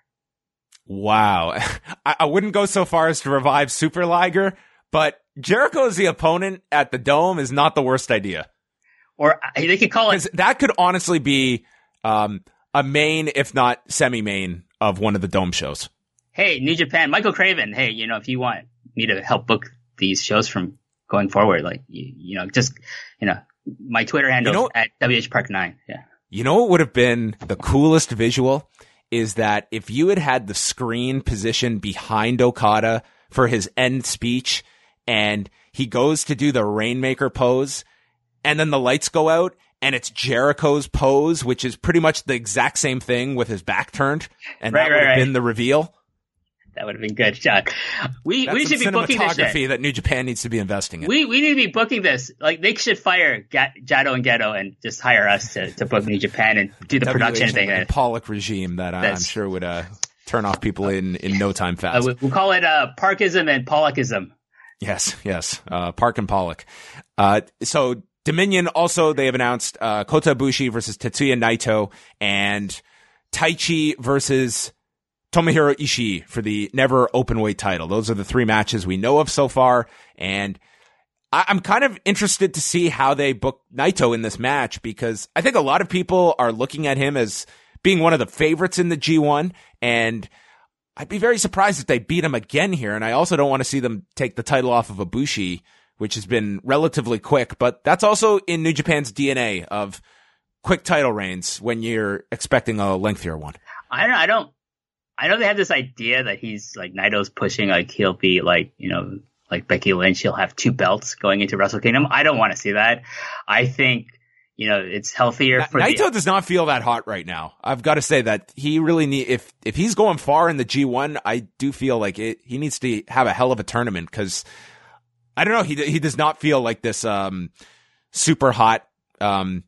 Speaker 2: Wow. I, I, wouldn't go so far as to revive Super Liger, but Jericho as the opponent at the Dome is not the worst idea.
Speaker 3: Or uh, they could call it.
Speaker 2: That could honestly be um, a main, if not semi main, of one of the Dome shows.
Speaker 3: Hey, New Japan, Michael Craven. Hey, you know, if you want me to help book these shows from going forward, like, you, you know, just, you know, my Twitter handle you know, at WH Park Nine. Yeah.
Speaker 2: You know what would have been the coolest visual is that if you had had the screen position behind Okada for his end speech and he goes to do the Rainmaker pose and then the lights go out and it's Jericho's pose, which is pretty much the exact same thing with his back turned. And right, that would have right. been the reveal.
Speaker 3: That would have been good, Chuck. We That's we should be booking this
Speaker 2: shit. that New Japan needs to be investing in.
Speaker 3: We we need to be booking this. Like they should fire Jado and Gedo and just hire us to, to book New Japan and do the production thing.
Speaker 2: And Pollock regime that I'm sure would uh, turn off people in in no time fast.
Speaker 3: Uh, we'll call it uh, Parkism and Pollockism.
Speaker 2: Yes, yes, uh, Park and Pollock. Uh, so Dominion also they have announced uh, Kota Ibushi versus Tetsuya Naito and Taichi versus Tomohiro Ishii for the never open weight title. Those are the three matches we know of so far. And I- am kind of interested to see how they book Naito in this match because I think a lot of people are looking at him as being one of the favorites in the G1. And I'd be very surprised if they beat him again here. And I also don't want to see them take the title off of Ibushi, which has been relatively quick, but that's also in New Japan's DNA of quick title reigns when you're expecting a lengthier one.
Speaker 3: I don't, I don't I know they have this idea that he's like Naito's pushing, like he'll be like, you know, like Becky Lynch, he'll have two belts going into Wrestle Kingdom. I don't want to see that. I think, you know, it's healthier for
Speaker 2: Naito
Speaker 3: the-
Speaker 2: does not feel that hot right now. I've got to say that he really need, if, if he's going far in the G1, I do feel like it, he needs to have a hell of a tournament because I don't know, he, he does not feel like this, um, super hot, um,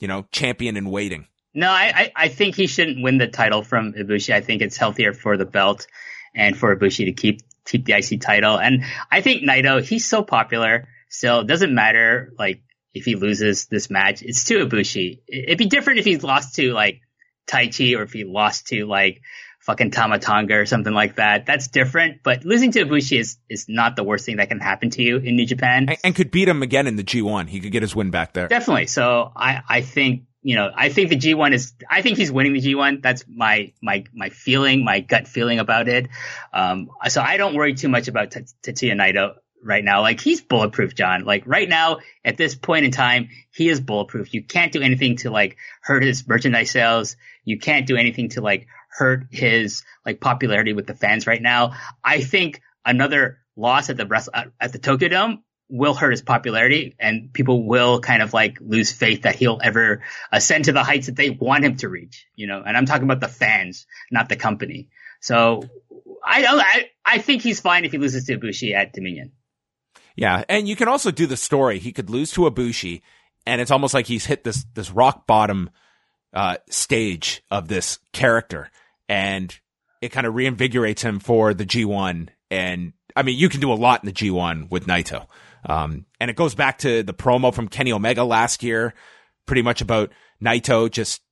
Speaker 2: you know, champion in waiting.
Speaker 3: No, I, I think he shouldn't win the title from Ibushi. I think it's healthier for the belt and for Ibushi to keep keep the IC title. And I think Naito, he's so popular. Still, it doesn't matter like if he loses this match. It's to Ibushi. It'd be different if he's lost to like Taichi or if he lost to like fucking Tama Tonga or something like that. That's different. But losing to Ibushi is is not the worst thing that can happen to you in New Japan.
Speaker 2: And, and could beat him again in the G1. He could get his win back there.
Speaker 3: Definitely. So I I think you know, I think the G1 is, I think he's winning the G1. That's my, my, my feeling, my gut feeling about it. Um, so I don't worry too much about Tetsuya Naito right now. Like he's bulletproof, John. Like right now, at this point in time, he is bulletproof. You can't do anything to like hurt his merchandise sales. You can't do anything to like hurt his like popularity with the fans right now. I think another loss at the at the Tokyo Dome will hurt his popularity and people will kind of like lose faith that he'll ever ascend to the heights that they want him to reach, you know, and I'm talking about the fans, not the company. So I don't, I, I think he's fine if he loses to Ibushi at Dominion.
Speaker 2: Yeah. And you can also do the story. He could lose to Ibushi and it's almost like he's hit this, this rock bottom, uh, stage of this character and it kind of reinvigorates him for the G1. And I mean, you can do a lot in the G1 with Naito. Um, and it goes back to the promo from Kenny Omega last year, pretty much about Naito just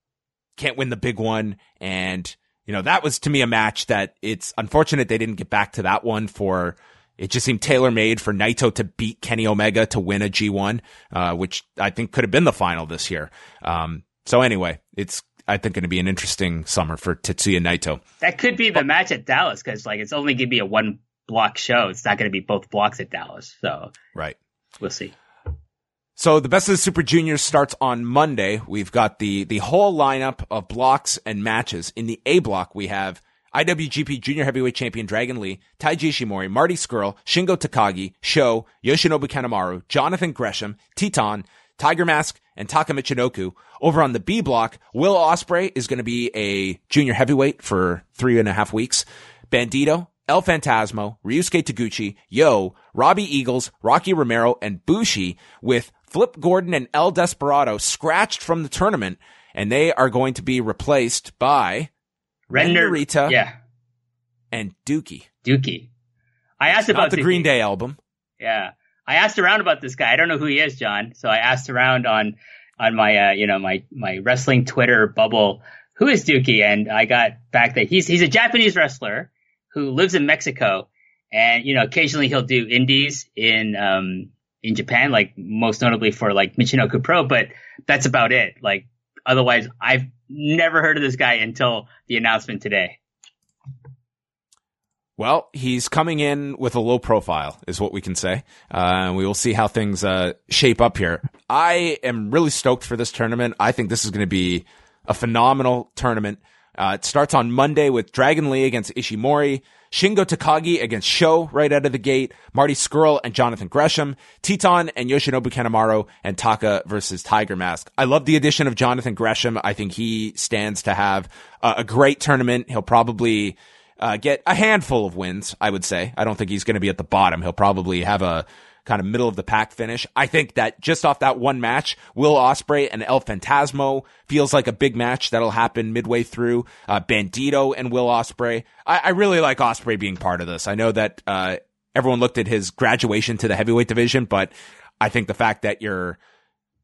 Speaker 2: can't win the big one. And, you know, that was to me a match that it's unfortunate they didn't get back to that one for, it just seemed tailor made for Naito to beat Kenny Omega to win a G1, uh, which I think could have been the final this year. Um, so anyway, it's, I think going to be an interesting summer for Tetsuya Naito.
Speaker 3: That could be the but, match at Dallas because like it's only going to be a one block show. It's not going to be both blocks at Dallas. So
Speaker 2: right,
Speaker 3: we'll see.
Speaker 2: So the best of the Super Juniors starts on Monday. We've got the the whole lineup of blocks and matches. In the A block, we have IWGP Junior Heavyweight Champion Dragon Lee, Taiji Ishimori, Marty Scurll, Shingo Takagi, Sho, Yoshinobu Kanemaru, Jonathan Gresham, Titan, Tiger Mask, and Taka Michinoku. Over on the B block, Will Ospreay is going to be a junior heavyweight for three and a half weeks. Bandito, El Phantasmo, Ryusuke Taguchi, Yo, Robbie Eagles, Rocky Romero, and Bushi with Flip Gordon and El Desperado scratched from the tournament, and they are going to be replaced by
Speaker 3: Ren Narita
Speaker 2: yeah. and Douki.
Speaker 3: Douki. I asked
Speaker 2: Not
Speaker 3: about
Speaker 2: the
Speaker 3: Dookie.
Speaker 2: Green Day album.
Speaker 3: Yeah. I asked around about this guy. I don't know who he is, John. So I asked around on on my uh, you know my my wrestling Twitter bubble, who is Douki? And I got back that he's he's a Japanese wrestler who lives in Mexico, and you know, occasionally he'll do indies in um in Japan, like most notably for like Michinoku Pro, but that's about it. Like otherwise, I've never heard of this guy until the announcement today.
Speaker 2: Well, he's coming in with a low profile, is what we can say. Uh, we will see how things uh, shape up here. I am really stoked for this tournament. I think this is going to be a phenomenal tournament. Uh, it starts on Monday with Dragon Lee against Ishimori, Shingo Takagi against Sho right out of the gate, Marty Scurll and Jonathan Gresham, Titan and Yoshinobu Kanemaru, and Taka versus Tiger Mask. I love the addition of Jonathan Gresham. I think he stands to have a great tournament. He'll probably uh, get a handful of wins, I would say. I don't think he's going to be at the bottom. He'll probably have a kind of middle of the pack finish. I think that just off that one match, Will Ospreay and El Phantasmo feels like a big match that'll happen midway through. Uh, Bandito and Will Ospreay. I, I, really like Ospreay being part of this. I know that uh, everyone looked at his graduation to the heavyweight division, but I think the fact that you're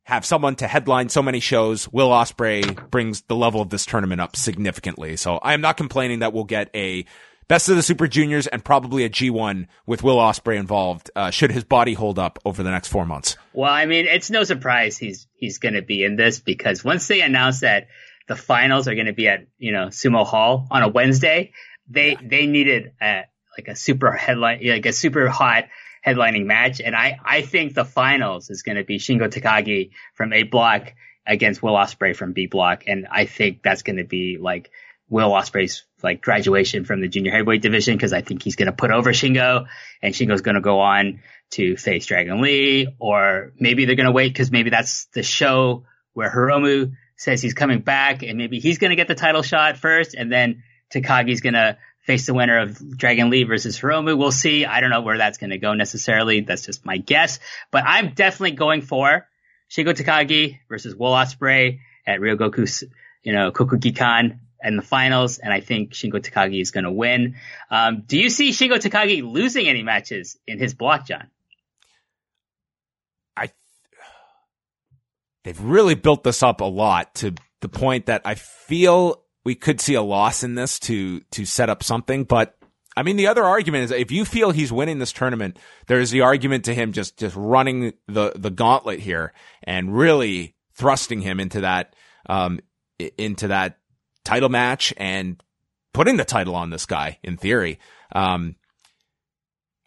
Speaker 2: have someone to headline so many shows, Will Ospreay brings the level of this tournament up significantly. So I am not complaining that we'll get a Best of the Super Juniors and probably a G1 with Will Ospreay involved. Uh, should his body hold up over the next four months?
Speaker 3: Well, I mean, it's no surprise he's he's going to be in this because once they announce that the finals are going to be at you know Sumo Hall on a Wednesday, they yeah. they needed a, like a super headline, like a super hot headlining match, and I I think the finals is going to be Shingo Takagi from A Block against Will Ospreay from B Block, and I think that's going to be like Will Ospreay's like graduation from the junior heavyweight division because I think he's going to put over Shingo and Shingo's going to go on to face Dragon Lee. Or maybe they're going to wait because maybe that's the show where Hiromu says he's coming back and maybe he's going to get the title shot first and then Takagi's going to face the winner of Dragon Lee versus Hiromu. We'll see. I don't know where that's going to go necessarily. That's just my guess, but I'm definitely going for Shingo Takagi versus Will Ospreay at Ryogoku, you know, Kokugikan in the finals, and I think Shingo Takagi is going to win. Um, do you see Shingo Takagi losing any matches in his block, John?
Speaker 2: I they've really built this up a lot to the point that I feel we could see a loss in this to to set up something, but. I mean, the other argument is if you feel he's winning this tournament, there's the argument to him just, just running the, the gauntlet here and really thrusting him into that, um, into that title match and putting the title on this guy in theory. Um,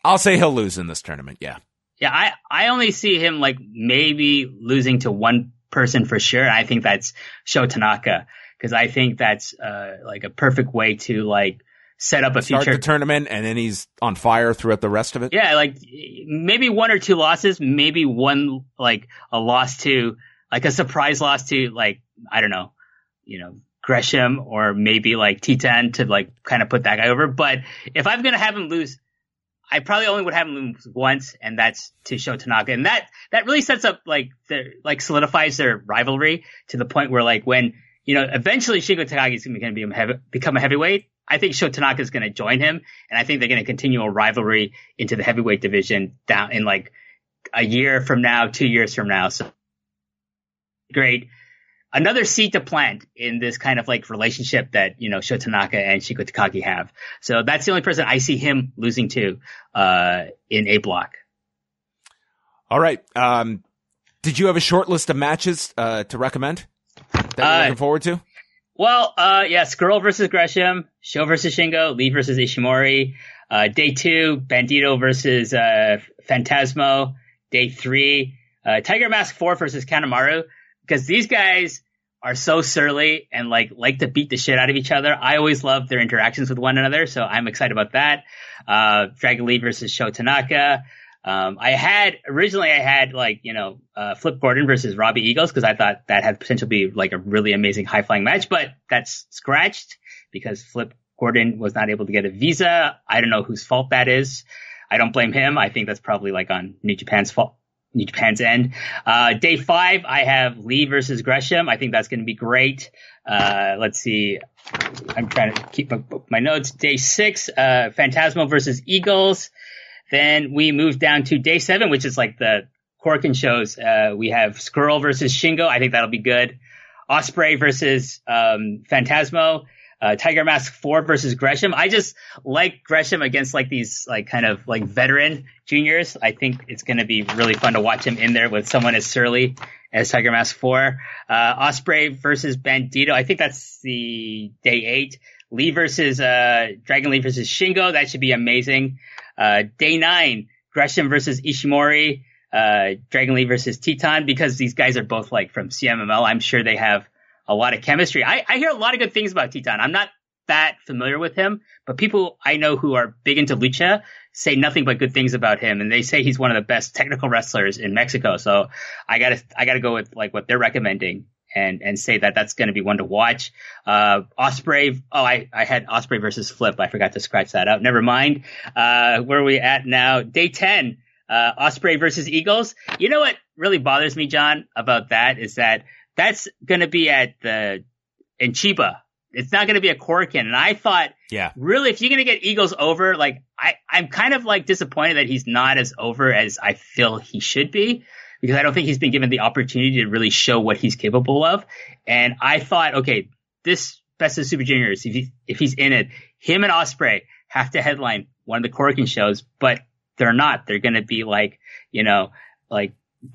Speaker 2: I'll say he'll lose in this tournament. Yeah.
Speaker 3: Yeah, I, I only see him like maybe losing to one person for sure. I think that's Sho Tanaka because I think that's uh, like a perfect way to like set up a
Speaker 2: Start
Speaker 3: future
Speaker 2: tournament and then he's on fire throughout the rest of it.
Speaker 3: Yeah, like maybe one or two losses, maybe one like a loss to like a surprise loss to like I don't know, you know Gresham or maybe like Titan to like kind of put that guy over. But if I'm gonna have him lose, I probably only would have him lose once, and that's to Sho Tanaka, and that that really sets up like the like solidifies their rivalry to the point where like when you know eventually Shingo Takagi is going to be heavy, become a heavyweight. I think Sho Tanaka is going to join him, and I think they're going to continue a rivalry into the heavyweight division down in like a year from now, two years from now. So great. Another seed to plant in this kind of like relationship that, you know, Sho Tanaka and Shingo Takagi have. So that's the only person I see him losing to, uh, in A block.
Speaker 2: All right. Um, did you have a short list of matches, uh, to recommend that you're
Speaker 3: Uh,
Speaker 2: looking forward to?
Speaker 3: Well, uh, yeah, Scurll versus Gresham, Sho versus Shingo, Lee versus Ishimori. Uh, day two, Bandito versus, uh, Phantasmo. Day three, uh, Tiger Mask 4 versus Kanemaru. Because these guys are so surly and like, like to beat the shit out of each other. I always love their interactions with one another. So I'm excited about that. Uh, Dragon Lee versus Sho Tanaka. Um, I had originally I had like you know uh, Flip Gordon versus Robbie Eagles because I thought that had potential to be like a really amazing high flying match, but that's scratched because Flip Gordon was not able to get a visa. I don't know whose fault that is. I don't blame him. I think that's probably like on New Japan's fault. New Japan's end. Uh, day five, I have Lee versus Gresham. I think that's going to be great. Uh, let's see. I'm trying to keep my, my notes. Day six, uh, Phantasmo versus Eagles. Then we move down to day seven, which is like the Korakuen shows. Uh, we have Scurll versus Shingo. I think that'll be good. Ospreay versus um, Phantasmo. Uh, Tiger Mask 4 versus Gresham. I just like Gresham against like these like kind of like veteran juniors. I think it's going to be really fun to watch him in there with someone as surly as Tiger Mask 4. Uh, Ospreay versus Bandito. I think that's the day 8. Lee versus uh, Dragon Lee versus Shingo. That should be amazing. Uh, day 9. Gresham versus Ishimori. Uh, Dragon Lee versus Titan because these guys are both like from CMLL. I'm sure they have a lot of chemistry. I, I hear a lot of good things about Titan. I'm not that familiar with him, but people I know who are big into lucha say nothing but good things about him, and they say he's one of the best technical wrestlers in Mexico. So I gotta I gotta go with like what they're recommending and and say that that's going to be one to watch. Uh, Ospreay. Oh, I I had Ospreay versus Flip. I forgot to scratch that out. Never mind. Uh, where are we at now? Day ten. Uh, Ospreay versus Eagles. You know what really bothers me, John, about that is that that's going to be at the in Chiba. It's not going to be a Korakuen. And I thought,
Speaker 2: Yeah.
Speaker 3: really, if you're going to get Eagles over, like I, I'm kind of like disappointed that he's not as over as I feel he should be because I don't think he's been given the opportunity to really show what he's capable of. And I thought, okay, this Best of Super Juniors, if, he, if he's in it, him and Ospreay have to headline one of the Korakuen shows, but they're not. They're going to be like, you know, like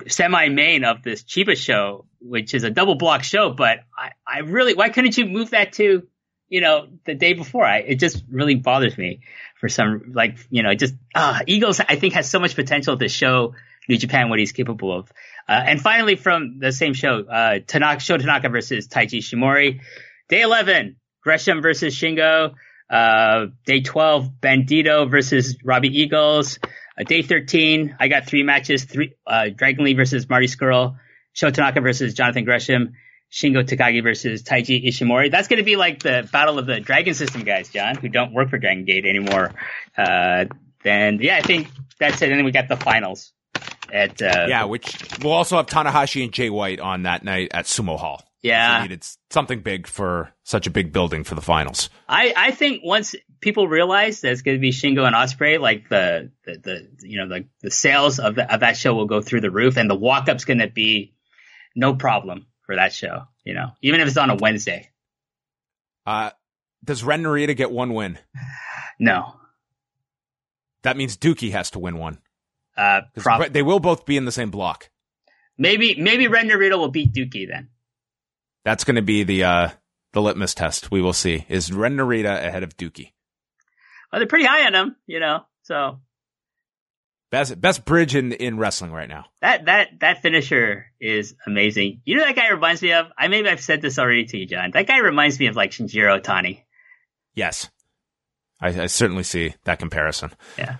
Speaker 3: semi main of this Chiba show, which is a double block show. But I, I really, why couldn't you move that to, you know, the day before? I, it just really bothers me for some, like, you know, just, ah, Eagles, I think has so much potential to show New Japan what he's capable of. Uh, and finally from the same show, uh, Tanaka, Tanaka versus Taiji Ishimori. Day 11, Gresham versus Shingo. Uh, day 12, Bandito versus Robbie Eagles. Uh, day 13, I got three matches, three, uh, Dragon Lee versus Marty Scurll, Sho Tanaka versus Jonathan Gresham, Shingo Takagi versus Taiji Ishimori. That's going to be like the battle of the Dragon System guys, John, who don't work for Dragon Gate anymore. Uh, then, yeah, I think that's it. And then we got the finals at, uh,
Speaker 2: Yeah, which we'll also have Tanahashi and Jay White on that night at Sumo Hall.
Speaker 3: yeah.
Speaker 2: Needed something big for such a big building for the finals.
Speaker 3: I, I think once people realize that it's going to be Shingo and Ospreay, like the, the, the you know, the, the sales of, the, of that show will go through the roof and the walk up's going to be no problem for that show, you know, even if it's on a Wednesday.
Speaker 2: Uh, does Ren Narita get one win?
Speaker 3: No.
Speaker 2: That means Douki has to win one.
Speaker 3: Uh, prob-
Speaker 2: they will both be in the same block.
Speaker 3: maybe, maybe Ren Narita will beat Douki then.
Speaker 2: That's going to be the uh, the litmus test. We will see. Is Ren Narita ahead of Douki?
Speaker 3: Well, they're pretty high on him, you know, so
Speaker 2: Best best bridge in in wrestling right now.
Speaker 3: That that that finisher is amazing. You know that guy reminds me of. I maybe I've said this already to you, John. That guy reminds me of like Shinjiro Otani.
Speaker 2: Yes, I, I certainly see that comparison.
Speaker 3: Yeah.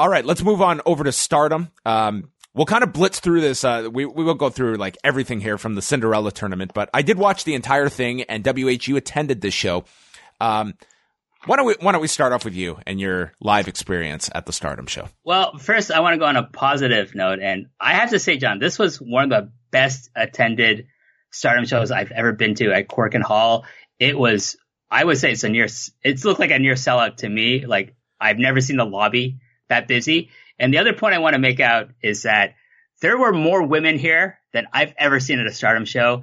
Speaker 2: All right, let's move on over to Stardom. Um, we'll kind of blitz through this. Uh, we we will go through like everything here from the Cinderella tournament, but I did watch the entire thing, and WHU attended this show. Um, why don't we Why don't we start off with you and your live experience at the Stardom show?
Speaker 3: Well, first I want to go on a positive note, and I have to say, John, this was one of the best attended Stardom shows I've ever been to at Korakuen Hall. It was, I would say, it's a near. It's looked like a near sellout to me. Like I've never seen the lobby that busy. And the other point I want to make out is that there were more women here than I've ever seen at a Stardom show,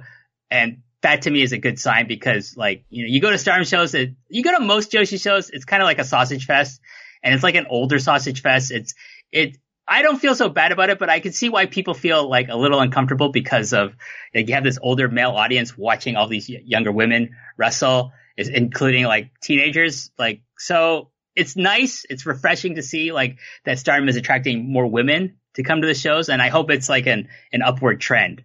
Speaker 3: and that to me is a good sign because like, you know, you go to Stardom shows, it, you go to most Joshi shows, it's kind of like a sausage fest and it's like an older sausage fest. It's, it, I don't feel so bad about it, but I can see why people feel like a little uncomfortable because of like you have this older male audience watching all these younger women wrestle, is including like teenagers. Like, so it's nice. It's refreshing to see like that Stardom is attracting more women to come to the shows. And I hope it's like an, an upward trend.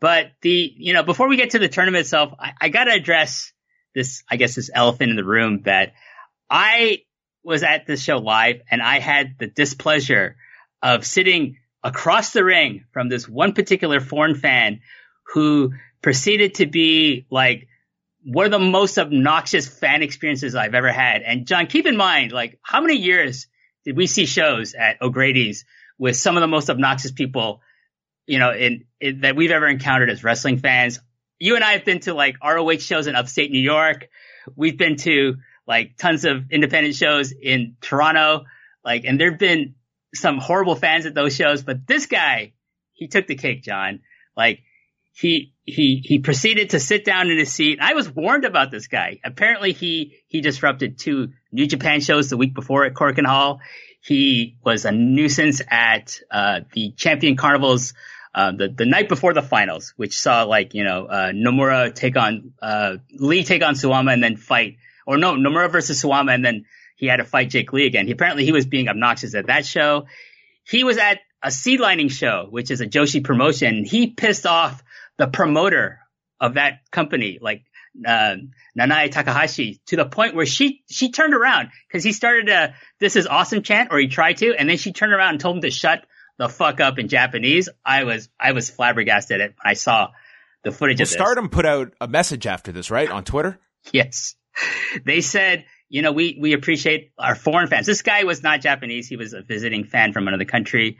Speaker 3: But the, you know, before we get to the tournament itself, I, I got to address this, I guess, this elephant in the room that I was at this show live and I had the displeasure of sitting across the ring from this one particular foreign fan who proceeded to be like one of the most obnoxious fan experiences I've ever had. And John, keep in mind, like, how many years did we see shows at O'Grady's with some of the most obnoxious people you know, in, in, that we've ever encountered as wrestling fans. You and I have been to like ROH shows in upstate New York. We've been to like tons of independent shows in Toronto. Like, and there've been some horrible fans at those shows, but this guy, he took the cake, John. Like, he, he, he proceeded to sit down in his seat. I was warned about this guy. Apparently he, he disrupted two New Japan shows the week before at Korakuen Hall. He was a nuisance at, uh, the Champion Carnival's uh, the the night before the finals, which saw like you know uh, Nomura take on uh, Lee take on Suwama and then fight, or no Nomura versus Suwama and then he had to fight Jake Lee again. He apparently he was being obnoxious at that show. He was at a Seadlinnng show, which is a Joshi promotion. He pissed off the promoter of that company, like uh, Nanae Takahashi, to the point where she she turned around because he started a "This is awesome" chant, or he tried to, and then she turned around and told him to shut the fuck up in Japanese. I was I was flabbergasted at it. I saw the footage
Speaker 2: well. Stardom put out a message after this, right, on Twitter.
Speaker 3: Yes, they said, you know, we we appreciate our foreign fans. This guy was not Japanese; he was a visiting fan from another country,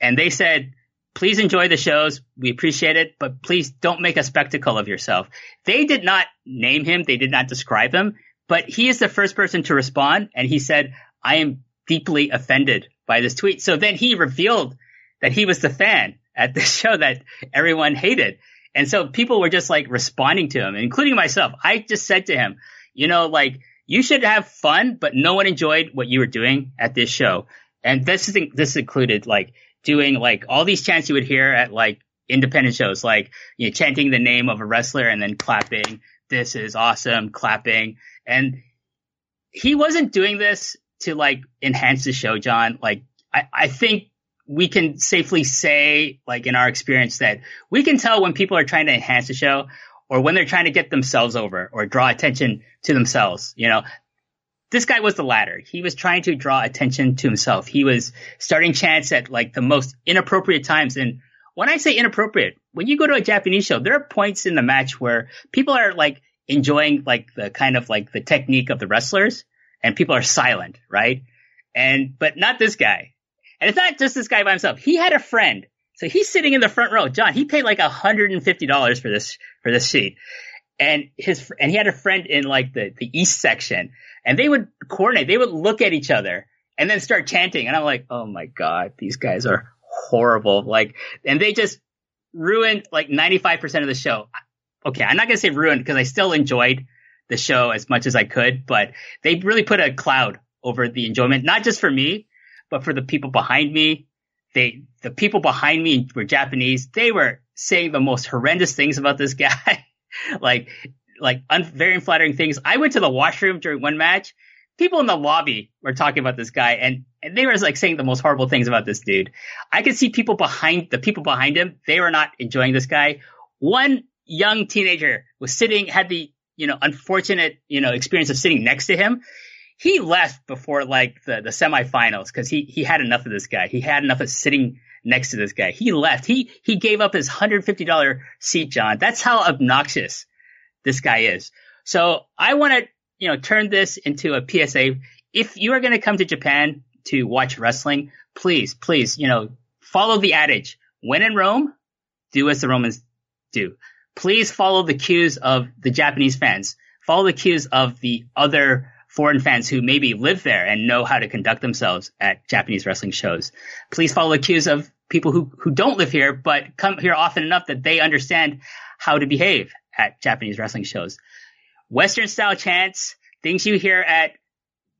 Speaker 3: and they said. Please enjoy the shows. We appreciate it, but please don't make a spectacle of yourself. They did not name him. They did not describe him, but he is the first person to respond. And he said, I am deeply offended by this tweet. So then he revealed that he was the fan at this show that everyone hated. And so people were just like responding to him, including myself. I just said to him, you know, like you should have fun, but no one enjoyed what you were doing at this show. And this is, this included like doing like all these chants you would hear at like independent shows, like you know, chanting the name of a wrestler and then clapping. This is awesome, clapping. And he wasn't doing this to like enhance the show, John, like I, I think we can safely say, like in our experience, that we can tell when people are trying to enhance the show or when they're trying to get themselves over or draw attention to themselves. You know, this guy was the latter. He was trying to draw attention to himself. He was starting chants at like the most inappropriate times. And when I say inappropriate, when you go to a Japanese show, there are points in the match where people are like enjoying like the kind of like the technique of the wrestlers and people are silent, right? And, but not this guy. And it's not just this guy by himself. He had a friend. So he's sitting in the front row. John, he paid like $150 for this, for this seat. And his, and he had a friend in like the, the east section and they would coordinate. They would look at each other and then start chanting. And I'm like, oh my God, these guys are horrible. Like, and they just ruined like 95% of the show. Okay. I'm not to say ruined because I still enjoyed the show as much as I could, but they really put a cloud over the enjoyment, not just for me, but for the people behind me. They, the people behind me were Japanese. They were saying the most horrendous things about this guy, like, like un- very unflattering things. I went to the washroom during one match. people in the lobby were talking about this guy and, and they were like saying the most horrible things about this dude. I could see people behind the people behind him. They were not enjoying this guy. One young teenager was sitting, had the, you know, unfortunate, you know, experience of sitting next to him. He left before like the, the semifinals because he, he had enough of this guy. He had enough of sitting next to this guy. He left. He, he gave up his $150 seat, John. That's how obnoxious this guy is. So I want to, you know, turn this into a PSA. If you are going to come to Japan to watch wrestling, please, please, you know, follow the adage. When in Rome, do as the Romans do. Please follow the cues of the Japanese fans. Follow the cues of the other foreign fans who maybe live there and know how to conduct themselves at Japanese wrestling shows. Please follow the cues of people who, who don't live here, but come here often enough that they understand how to behave at Japanese wrestling shows. Western style chants, things you hear at,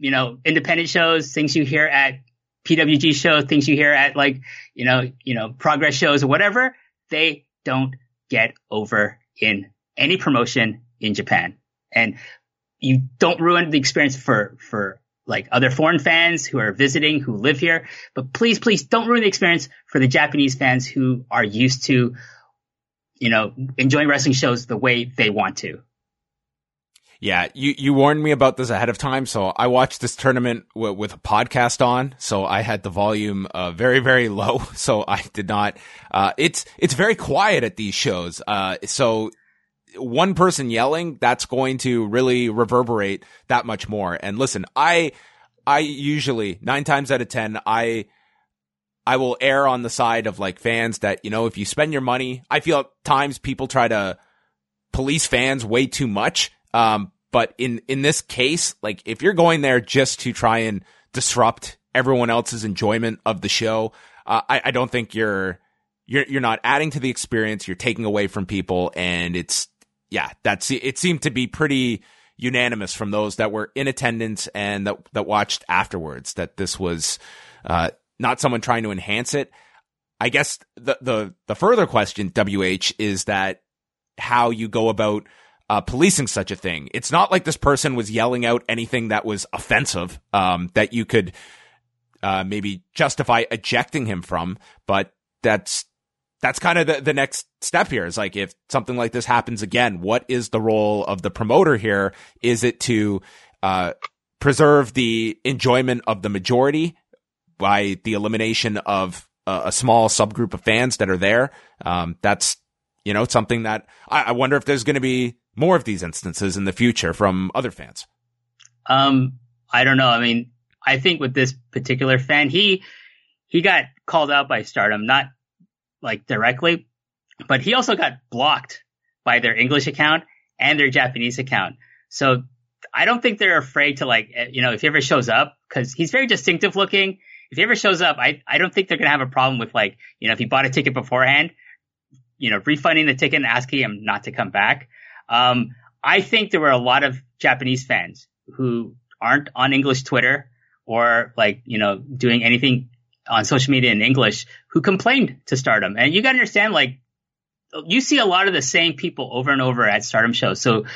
Speaker 3: you know, independent shows, things you hear at PWG shows, things you hear at like, you know, you know, progress shows or whatever, they don't get over in any promotion in Japan. And you don't ruin the experience for, for like other foreign fans who are visiting, who live here. But please, please don't ruin the experience for the Japanese fans who are used to, you know, enjoying wrestling shows the way they want to.
Speaker 2: Yeah, you, you warned me about this ahead of time. So I watched this tournament w- with a podcast on. So I had the volume, uh, very, very low. So I did not, uh, it's, it's very quiet at these shows. Uh, so one person yelling, that's going to really reverberate that much more. And listen, I, I usually nine times out of 10, I, I will err on the side of like fans that, you know, if you spend your money, I feel at times people try to police fans way too much. Um, but in, in this case, like if you're going there just to try and disrupt everyone else's enjoyment of the show, uh, I, I don't think you're, you're, you're not adding to the experience. You're taking away from people. And it's, yeah, that's, it seemed to be pretty unanimous from those that were in attendance and that, that watched afterwards that this was, uh, not someone trying to enhance it. I guess the, the, the further question, WH, is that how you go about uh, policing such a thing. It's not like this person was yelling out anything that was offensive, um, that you could, uh, maybe justify ejecting him from, but that's, that's kind of the, the next step here is like, if something like this happens again, what is the role of the promoter here? Is it to, uh, preserve the enjoyment of the majority by the elimination of a, a small subgroup of fans that are there? Um, that's, you know, something that I, I wonder if there's going to be more of these instances in the future from other fans?
Speaker 3: Um, I don't know. I mean, I think with this particular fan, he he got called out by Stardom, not like directly, but he also got blocked by their English account and their Japanese account. So I don't think they're afraid to like, eh, you know, if he ever shows up, because he's very distinctive looking. If he ever shows up, I, I don't think they're gonna have a problem with like, you know, if he bought a ticket beforehand, you know, refunding the ticket and asking him not to come back. Um, I think there were a lot of Japanese fans who aren't on English Twitter or like, you know, doing anything on social media in English who complained to Stardom. And you got to understand, like, you see a lot of the same people over and over at Stardom shows. So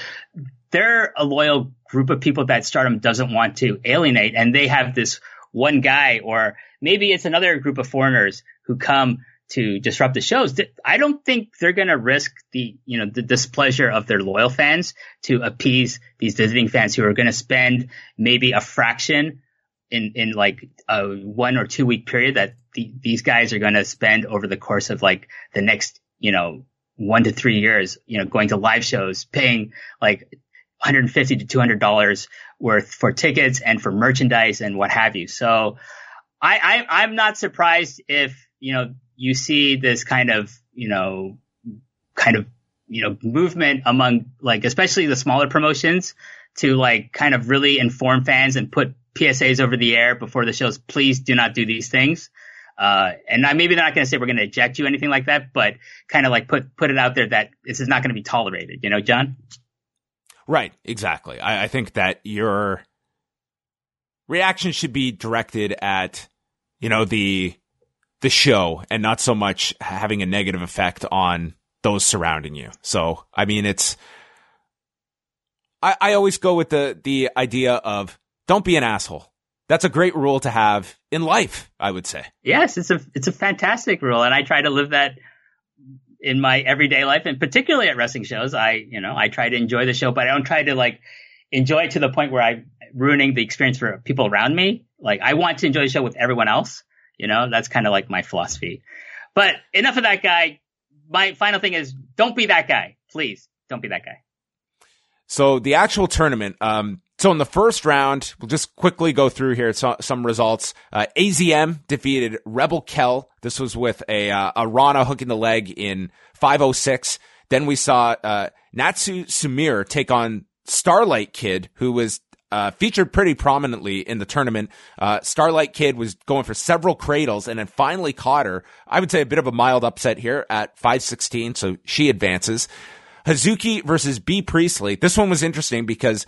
Speaker 3: they're a loyal group of people that Stardom doesn't want to alienate. And they have this one guy, or maybe it's another group of foreigners who come to disrupt the shows. I don't think they're going to risk the, you know, the displeasure of their loyal fans to appease these visiting fans who are going to spend maybe a fraction in, in like a one or two week period that the, these guys are going to spend over the course of like the next, you know, one to three years, you know, going to live shows, paying like 150 to 200 dollars worth for tickets and for merchandise and what have you. So I, I I'm not surprised if you know you see this kind of, you know, kind of, you know, movement among like, especially the smaller promotions to like kind of really inform fans and put PSAs over the air before the shows. Please do not do these things. Uh, and I, maybe they're not going to say we're going to eject you, anything like that, but kind of like put, put it out there that this is not going to be tolerated, you know, John?
Speaker 2: Right. Exactly. I, I think that your reaction should be directed at, you know, the, the show and not so much having a negative effect on those surrounding you. So, I mean, it's, I, I always go with the, the idea of don't be an asshole. That's a great rule to have in life, I would say.
Speaker 3: Yes, it's a it's a fantastic rule, and I try to live that in my everyday life, and particularly at wrestling shows. I you know I try to enjoy the show, but I don't try to like enjoy it to the point where I'm ruining the experience for people around me. Like I want to enjoy the show with everyone else. You know, that's kind of like my philosophy. But enough of that guy. My final thing is don't be that guy. Please don't be that guy.
Speaker 2: So the actual tournament, um, so in the first round, we'll just quickly go through here so, some results. Uh, AZM defeated Rebel Kell. This was with a uh, a Rana hooking the leg in 506. Then we saw uh, Natsu Sumire take on Starlight Kid, who was uh, featured pretty prominently in the tournament. Uh, Starlight Kid was going for several cradles and then finally caught her. I would say a bit of a mild upset here at 516, so she advances. Hazuki versus Bea Priestley. This one was interesting because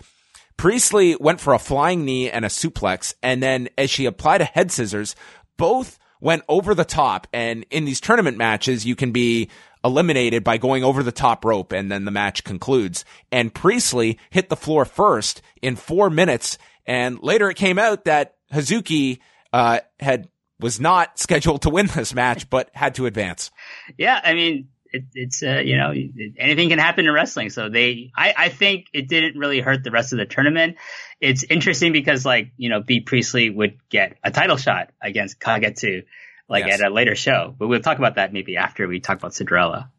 Speaker 2: Priestley went for a flying knee and a suplex, and then as she applied a head scissors, both went over the top. And in these tournament matches, you can be eliminated by going over the top rope and then the match concludes. And Priestley hit the floor first in four minutes. And later it came out that Hazuki, uh, had, was not scheduled to win this match, but had to advance.
Speaker 3: Yeah. I mean, it, it's, uh, you know, anything can happen in wrestling. So they, I, I think it didn't really hurt the rest of the tournament. It's interesting because like, you know, Bea Priestley would get a title shot against Kagetsu like yes. at a later show. But we'll talk about that maybe after we talk about Cinderella.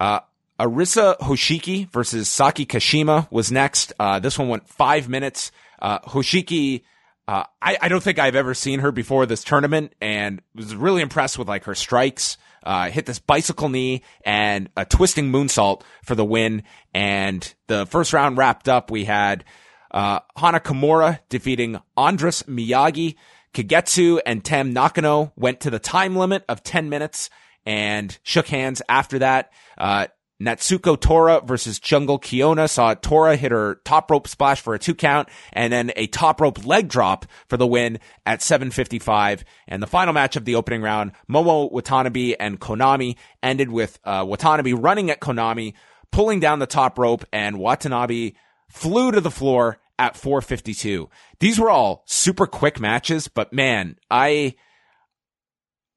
Speaker 2: Uh, Arisa Hoshiki versus Saki Kashima was next. Uh, this one went five minutes. Uh, Hoshiki, uh, I, I, don't think I've ever seen her before this tournament and was really impressed with like her strikes. Uh, hit this bicycle knee and a twisting moonsault for the win. And the first round wrapped up. We had, uh, Hana Kimura defeating Andras Miyagi. Kagetsu and Tam Nakano went to the time limit of 10 minutes and shook hands after that. Uh, Natsuko Tora versus Jungle Kyona saw Tora hit her top rope splash for a two count and then a top rope leg drop for the win at 755. And the final match of the opening round, Momo Watanabe and Konami ended with, uh, Watanabe running at Konami, pulling down the top rope and Watanabe flew to the floor at 452. These were all super quick matches, but man, I,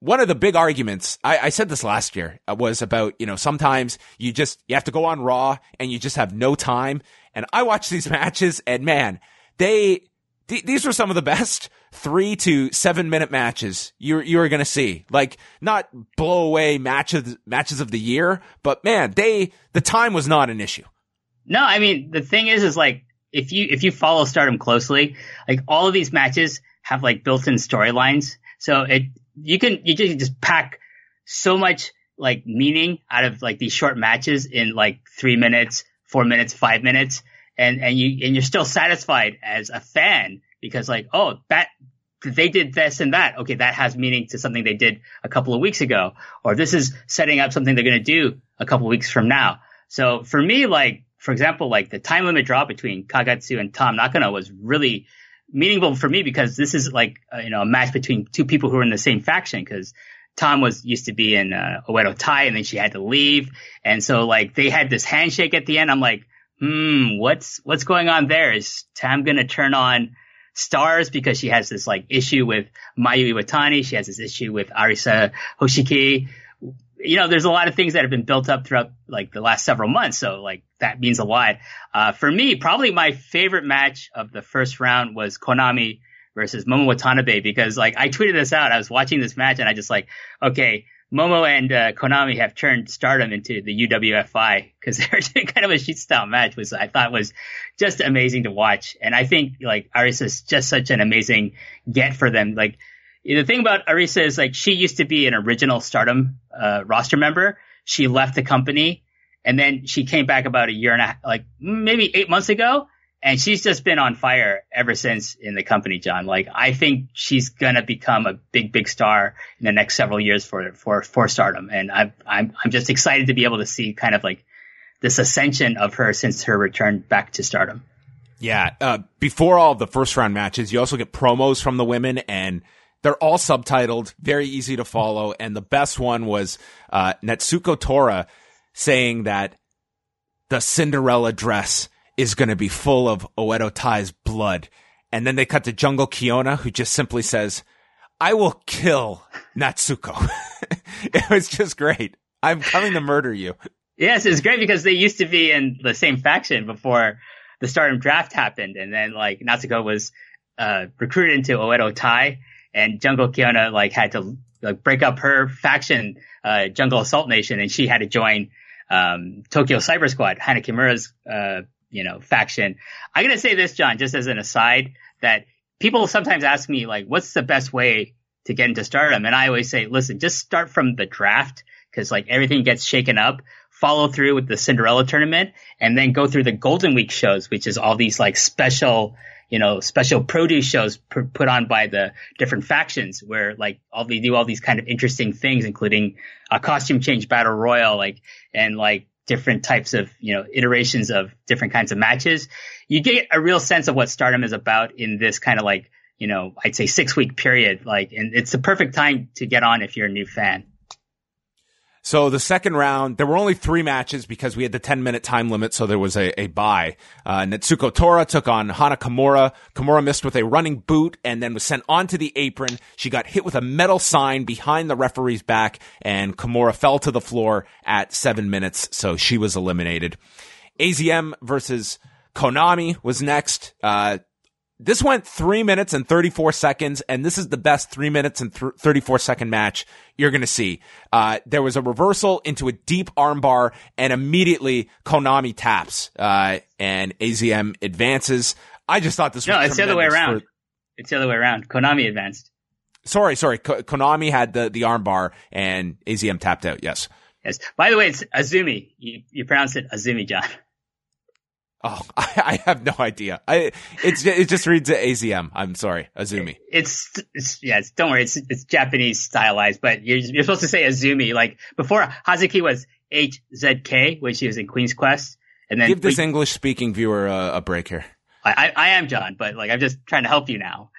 Speaker 2: one of the big arguments, I, I, said this last year, uh, was about, you know, sometimes you just, you have to go on Raw and you just have no time. And I watch these matches and man, they, th- these were some of the best three to seven minute matches you're, you're going to see. Like, not blow away matches, matches of the year, but man, they, the time was not an issue.
Speaker 3: No, I mean, the thing is, is like, if you if you follow Stardom closely, like all of these matches have like built-in storylines. So it you can you just just pack so much like meaning out of like these short matches in like three minutes, four minutes, five minutes, and and you and you're still satisfied as a fan because like oh that they did this and that. Okay, that has meaning to something they did a couple of weeks ago, or this is setting up something they're going to do a couple of weeks from now. So for me, like for example, like the time limit draw between Kagetsu and Tam Nakano was really meaningful for me because this is like uh, you know a match between two people who are in the same faction because Tam was used to be in uh, Oedo Tai and then she had to leave and so like they had this handshake at the end. I'm like, hmm, what's what's going on there? Is Tam gonna turn on stars because she has this like issue with Mayu Iwatani? She has this issue with Arisa Hoshiki you know, there's a lot of things that have been built up throughout like the last several months. So like that means a lot. Uh, for me, probably my favorite match of the first round was Konami versus Momo Watanabe because like I tweeted this out. I was watching this match and I just like, okay, Momo and uh, Konami have turned Stardom into the UWFI because they're kind of a sheet style match, which I thought was just amazing to watch. And I think like Arisa is just such an amazing get for them. Like the thing about Arisa is like she used to be an original Stardom uh, roster member. She left the company and then she came back about a year and a half, like maybe eight months ago. And she's just been on fire ever since in the company, John. Like I think she's gonna become a big, big star in the next several years for for for Stardom. And I'm I'm I'm just excited to be able to see kind of like this ascension of her since her return back to Stardom.
Speaker 2: Yeah. Uh, before all the first round matches, you also get promos from the women and they're all subtitled, very easy to follow. And the best one was uh, Natsuko Tora saying that the Cinderella dress is going to be full of Oedo Tai's blood. And then they cut to Jungle Kyona, who just simply says, I will kill Natsuko. it was just great. I'm coming to murder you.
Speaker 3: Yes, it's great because they used to be in the same faction before the Stardom draft happened, and then like Natsuko was uh, recruited into Oedo Tai, and Jungle Kyona like had to like break up her faction, uh, Jungle Assault Nation, and she had to join um, Tokyo Cyber Squad, Hana Kimura's uh, you know faction. I'm gonna say this, John, just as an aside, that people sometimes ask me like, what's the best way to get into Stardom, and I always say, listen, just start from the draft because like everything gets shaken up follow through with the Cinderella tournament and then go through the Golden Week shows, which is all these like special, you know, special produce shows p- put on by the different factions where like all they do all these kind of interesting things, including a costume change battle royal, like, and like different types of, you know, iterations of different kinds of matches. You get a real sense of what stardom is about in this kind of like, you know, I'd say six week period. Like, and it's the perfect time to get on if you're a new fan.
Speaker 2: So the second round, there were only three matches because we had the 10 minute time limit. So there was a, a bye. Uh, Natsuko Tora took on Hana Kimura. Kimura missed with a running boot and then was sent onto the apron. She got hit with a metal sign behind the referee's back and Kimura fell to the floor at seven minutes. So she was eliminated. AZM versus Konami was next. Uh, this went three minutes and 34 seconds, and this is the best three minutes and th- 34 second match you're going to see. Uh, there was a reversal into a deep armbar, and immediately Konami taps, uh, and AZM advances. I just thought this was
Speaker 3: no, it's the other way around.
Speaker 2: For-
Speaker 3: it's the other way around. Konami advanced.
Speaker 2: Sorry, sorry. Ko- Konami had the, the armbar, and AZM tapped out. Yes.
Speaker 3: Yes. By the way, it's Azumi. You, you pronounce it Azumi, John.
Speaker 2: Oh, I, I, have no idea. I it's it just reads AZM. I'm sorry, Azumi.
Speaker 3: It's it's yeah. It's, don't worry. It's it's Japanese stylized, but you're you're supposed to say Azumi. Like before, Hazuki was HZK when she was in Queen's Quest, and then
Speaker 2: give this English speaking viewer a, a break here.
Speaker 3: I, I, I am John, but like I'm just trying to help you now,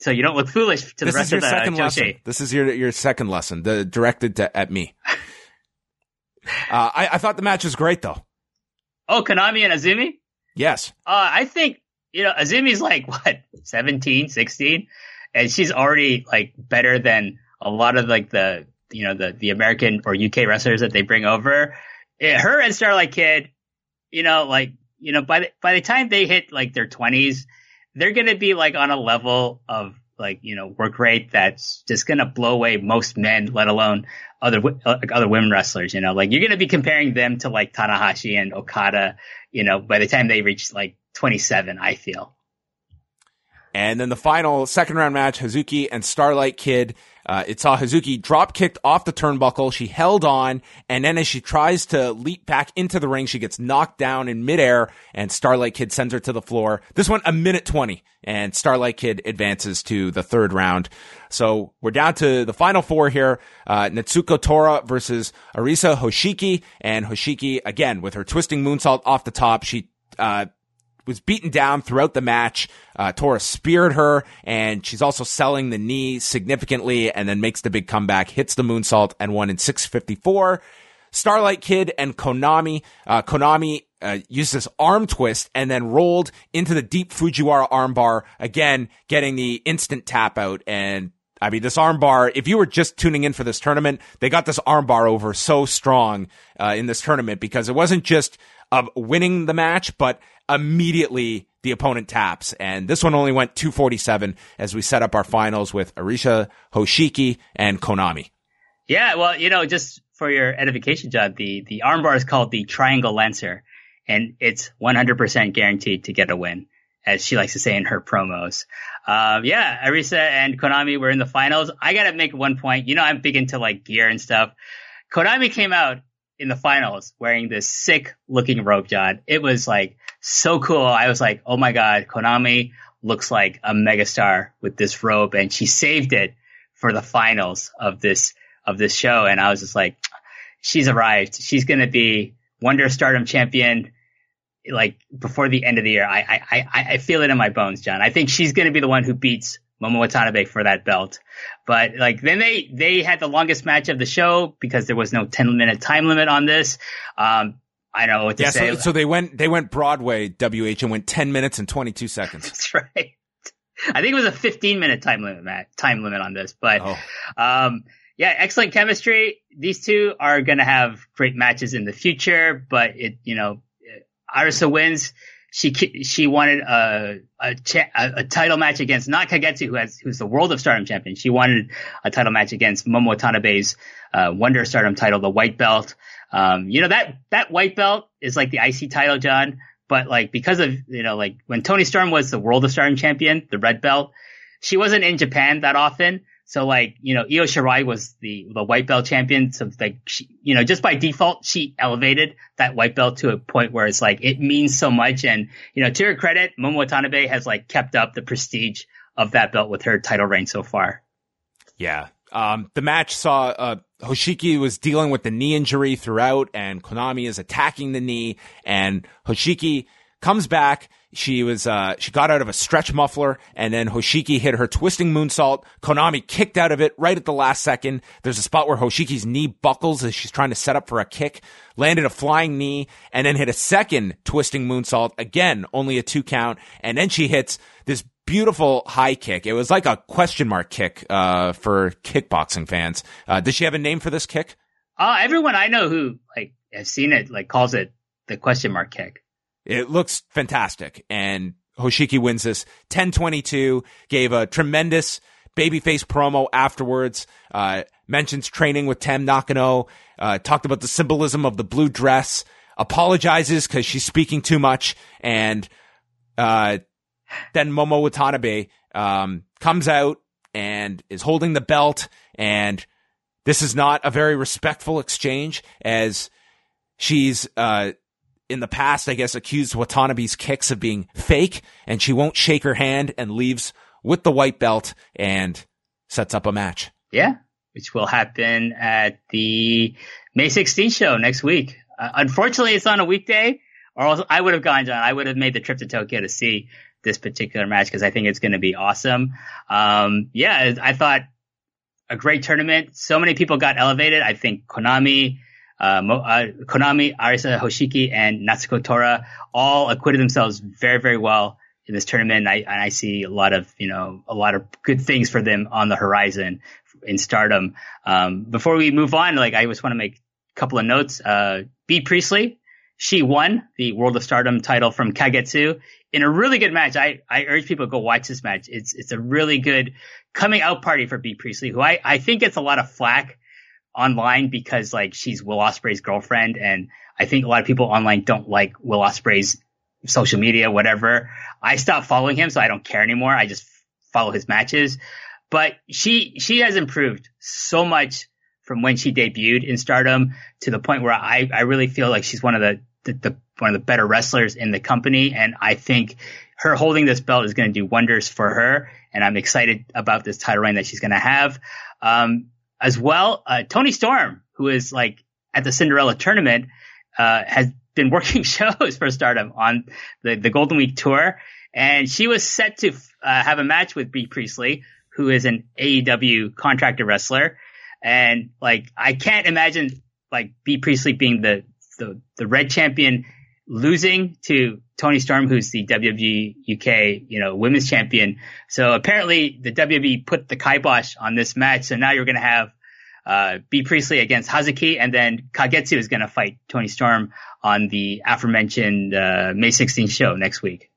Speaker 3: so you don't look foolish to
Speaker 2: this
Speaker 3: the rest of the
Speaker 2: second
Speaker 3: uh,
Speaker 2: lesson. This is your your second lesson, the directed to, at me. uh, I, I thought the match was great though.
Speaker 3: Oh, Konami and Azumi.
Speaker 2: Yes.
Speaker 3: Uh, I think, you know, Azumi's like, what, 17, 16? And she's already like better than a lot of like the, you know, the, the American or UK wrestlers that they bring over. It, her and Starlight Kid, you know, like, you know, by the, by the time they hit like their 20s, they're going to be like on a level of like, you know, work rate that's just to blow away most men, let alone other, like other women wrestlers, you know, like you're to be comparing them to like Tanahashi and Okada, you know, by the time they reach like 27, I feel.
Speaker 2: And then the final second round match, Hazuki and Starlight Kid. Uh, it saw Hazuki drop kicked off the turnbuckle. She held on, and then as she tries to leap back into the ring, she gets knocked down in midair, and Starlight Kid sends her to the floor. This went a minute 20, and Starlight Kid advances to the third round. So we're down to the final four here. Uh, Natsuko Tora versus Arisa Hoshiki, and Hoshiki, again, with her twisting moonsault off the top, she, uh, was beaten down throughout the match. Uh, Tora speared her, and she's also selling the knee significantly, and then makes the big comeback, hits the moonsault, and won in 654. Starlight Kid and Konami. Uh, Konami uh, used this arm twist and then rolled into the deep Fujiwara armbar again, getting the instant tap out. And I mean, this armbar, if you were just tuning in for this tournament, they got this armbar over so strong uh, in this tournament because it wasn't just of winning the match, but immediately the opponent taps. And this one only went 247 as we set up our finals with Arisa, Hoshiki, and Konami.
Speaker 3: Yeah, well, you know, just for your edification, John, the, the armbar is called the Triangle Lancer, and it's 100% guaranteed to get a win, as she likes to say in her promos. Um, yeah, Arisa and Konami were in the finals. I gotta make one point. You know, I'm big into like gear and stuff. Konami came out in the finals wearing this sick looking robe, John. It was like so cool. I was like, oh my God, Konami looks like a megastar with this robe and she saved it for the finals of this, of this show. And I was just like, she's arrived. She's going to be Wonder Stardom champion like before the end of the year. I, I, I, feel it in my bones, John. I think she's going to be the one who beats Momo Watanabe for that belt. But like then they they had the longest match of the show because there was no 10 minute time limit on this. Um I don't know what to
Speaker 2: yeah,
Speaker 3: say.
Speaker 2: So, so they went they went Broadway WH and went 10 minutes and 22 seconds.
Speaker 3: That's right. I think it was a 15 minute time limit, Matt, time limit on this, but, oh. um, yeah, excellent chemistry. These two are going to have great matches in the future, but it, you know, Arisa wins. She she wanted a a, cha- a title match against not Kagetsu, who has who's the World of Stardom champion. She wanted a title match against Momo Watanabe's uh, Wonder Stardom title, the white belt. Um, you know that that white belt is like the IC title, John. But like because of you know like when Toni Storm was the World of Stardom champion, the red belt, she wasn't in Japan that often. So like, you know, Io Shirai was the, the white belt champion. So like, she, you know, just by default, she elevated that white belt to a point where it's like, it means so much. And, you know, to her credit, Momo Watanabe has like kept up the prestige of that belt with her title reign so far.
Speaker 2: Yeah. Um, the match saw, uh, Hoshiki was dealing with the knee injury throughout and Konami is attacking the knee and Hoshiki comes back. She was, uh, she got out of a stretch muffler and then Hoshiki hit her twisting moonsault. Konami kicked out of it right at the last second. There's a spot where Hoshiki's knee buckles as she's trying to set up for a kick, landed a flying knee and then hit a second twisting moonsault. Again, only a two count. And then she hits this beautiful high kick. It was like a question mark kick, uh, for kickboxing fans. Uh, does she have a name for this kick?
Speaker 3: Uh, everyone I know who like has seen it, like calls it the question mark kick.
Speaker 2: It looks fantastic. And Hoshiki wins this 1022, gave a tremendous babyface promo afterwards, uh, mentions training with Tam Nakano, uh, talked about the symbolism of the blue dress, apologizes because she's speaking too much, and uh, then Momo Watanabe um, comes out and is holding the belt, and this is not a very respectful exchange as she's uh, in the past, I guess, accused Watanabe's kicks of being fake, and she won't shake her hand and leaves with the white belt and sets up a match.
Speaker 3: Yeah, which will happen at the May 16th show next week. Uh, unfortunately, it's on a weekday, or else I would have gone, John. I would have made the trip to Tokyo to see this particular match because I think it's going to be awesome. Um, yeah, I thought a great tournament. So many people got elevated. I think Konami, uh, uh, Konami, Arisa Hoshiki, and Natsuko Tora all acquitted themselves very, very well in this tournament. And I, and I see a lot of, you know, a lot of good things for them on the horizon in stardom. Um, before we move on, like, I just want to make a couple of notes. Uh, Bea Priestley, she won the World of Stardom title from Kagetsu in a really good match. I, I urge people to go watch this match. It's, it's a really good coming out party for Bea Priestley, who I, I think gets a lot of flack online because like she's Will Ospreay's girlfriend, and I think a lot of people online don't like Will Ospreay's social media, whatever. I stopped following him, so I don't care anymore. I just follow his matches. But she she has improved so much from when she debuted in Stardom to the point where I I really feel like she's one of the the, the one of the better wrestlers in the company, and I think her holding this belt is going to do wonders for her. And I'm excited about this title reign that she's going to have. Um, as well. Uh, Toni Storm, who is like at the Cinderella tournament, uh, has been working shows for Stardom on the, the Golden Week tour. And she was set to uh, have a match with Bea Priestley, who is an AEW contracted wrestler. And like, I can't imagine like Bea Priestley being the, the, the red champion losing to Toni Storm, who's the WWE UK, you know, women's champion. So apparently the WWE put the kibosh on this match. So now you're going to have, uh, Bea Priestley against Hazuki and then Kagetsu is going to fight Toni Storm on the aforementioned, uh, May 16th show next week.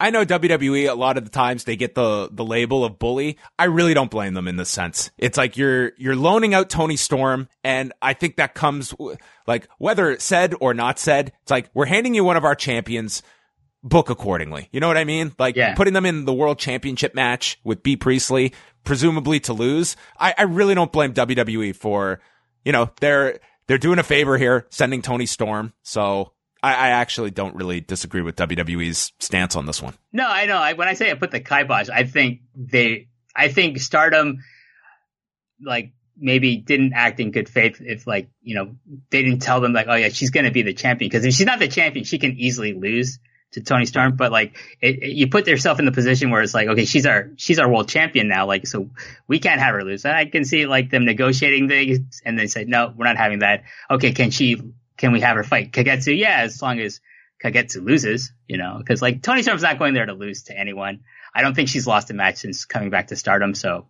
Speaker 2: I know WWE a lot of the times they get the the label of bully. I really don't blame them in this sense. It's like you're you're loaning out Toni Storm and I think that comes like whether said or not said, it's like we're handing you one of our champions book accordingly. You know what I mean? Like yeah. putting them in the world championship match with Bea Priestley, presumably to lose. I, I really don't blame WWE for, you know, they're they're doing a favor here, sending Toni Storm. So I, I, actually don't really disagree with WWE's stance on this one.
Speaker 3: No, I know. I, when I say I put the kibosh, I think they, I think Stardom, like maybe didn't act in good faith if like you know they didn't tell them like oh yeah she's gonna be the champion. Because if she's not the champion she can easily lose to Toni Storm. But like it, it, you put yourself in the position where it's like okay she's our she's our world champion now. Like so we can't have her lose. And I can see like them negotiating things and they say no we're not having that. Okay can she can we have her fight Kagetsu? Yeah, as long as Kagetsu loses, you know, because like Toni Storm's not going there to lose to anyone. I don't think she's lost a match since coming back to stardom. So,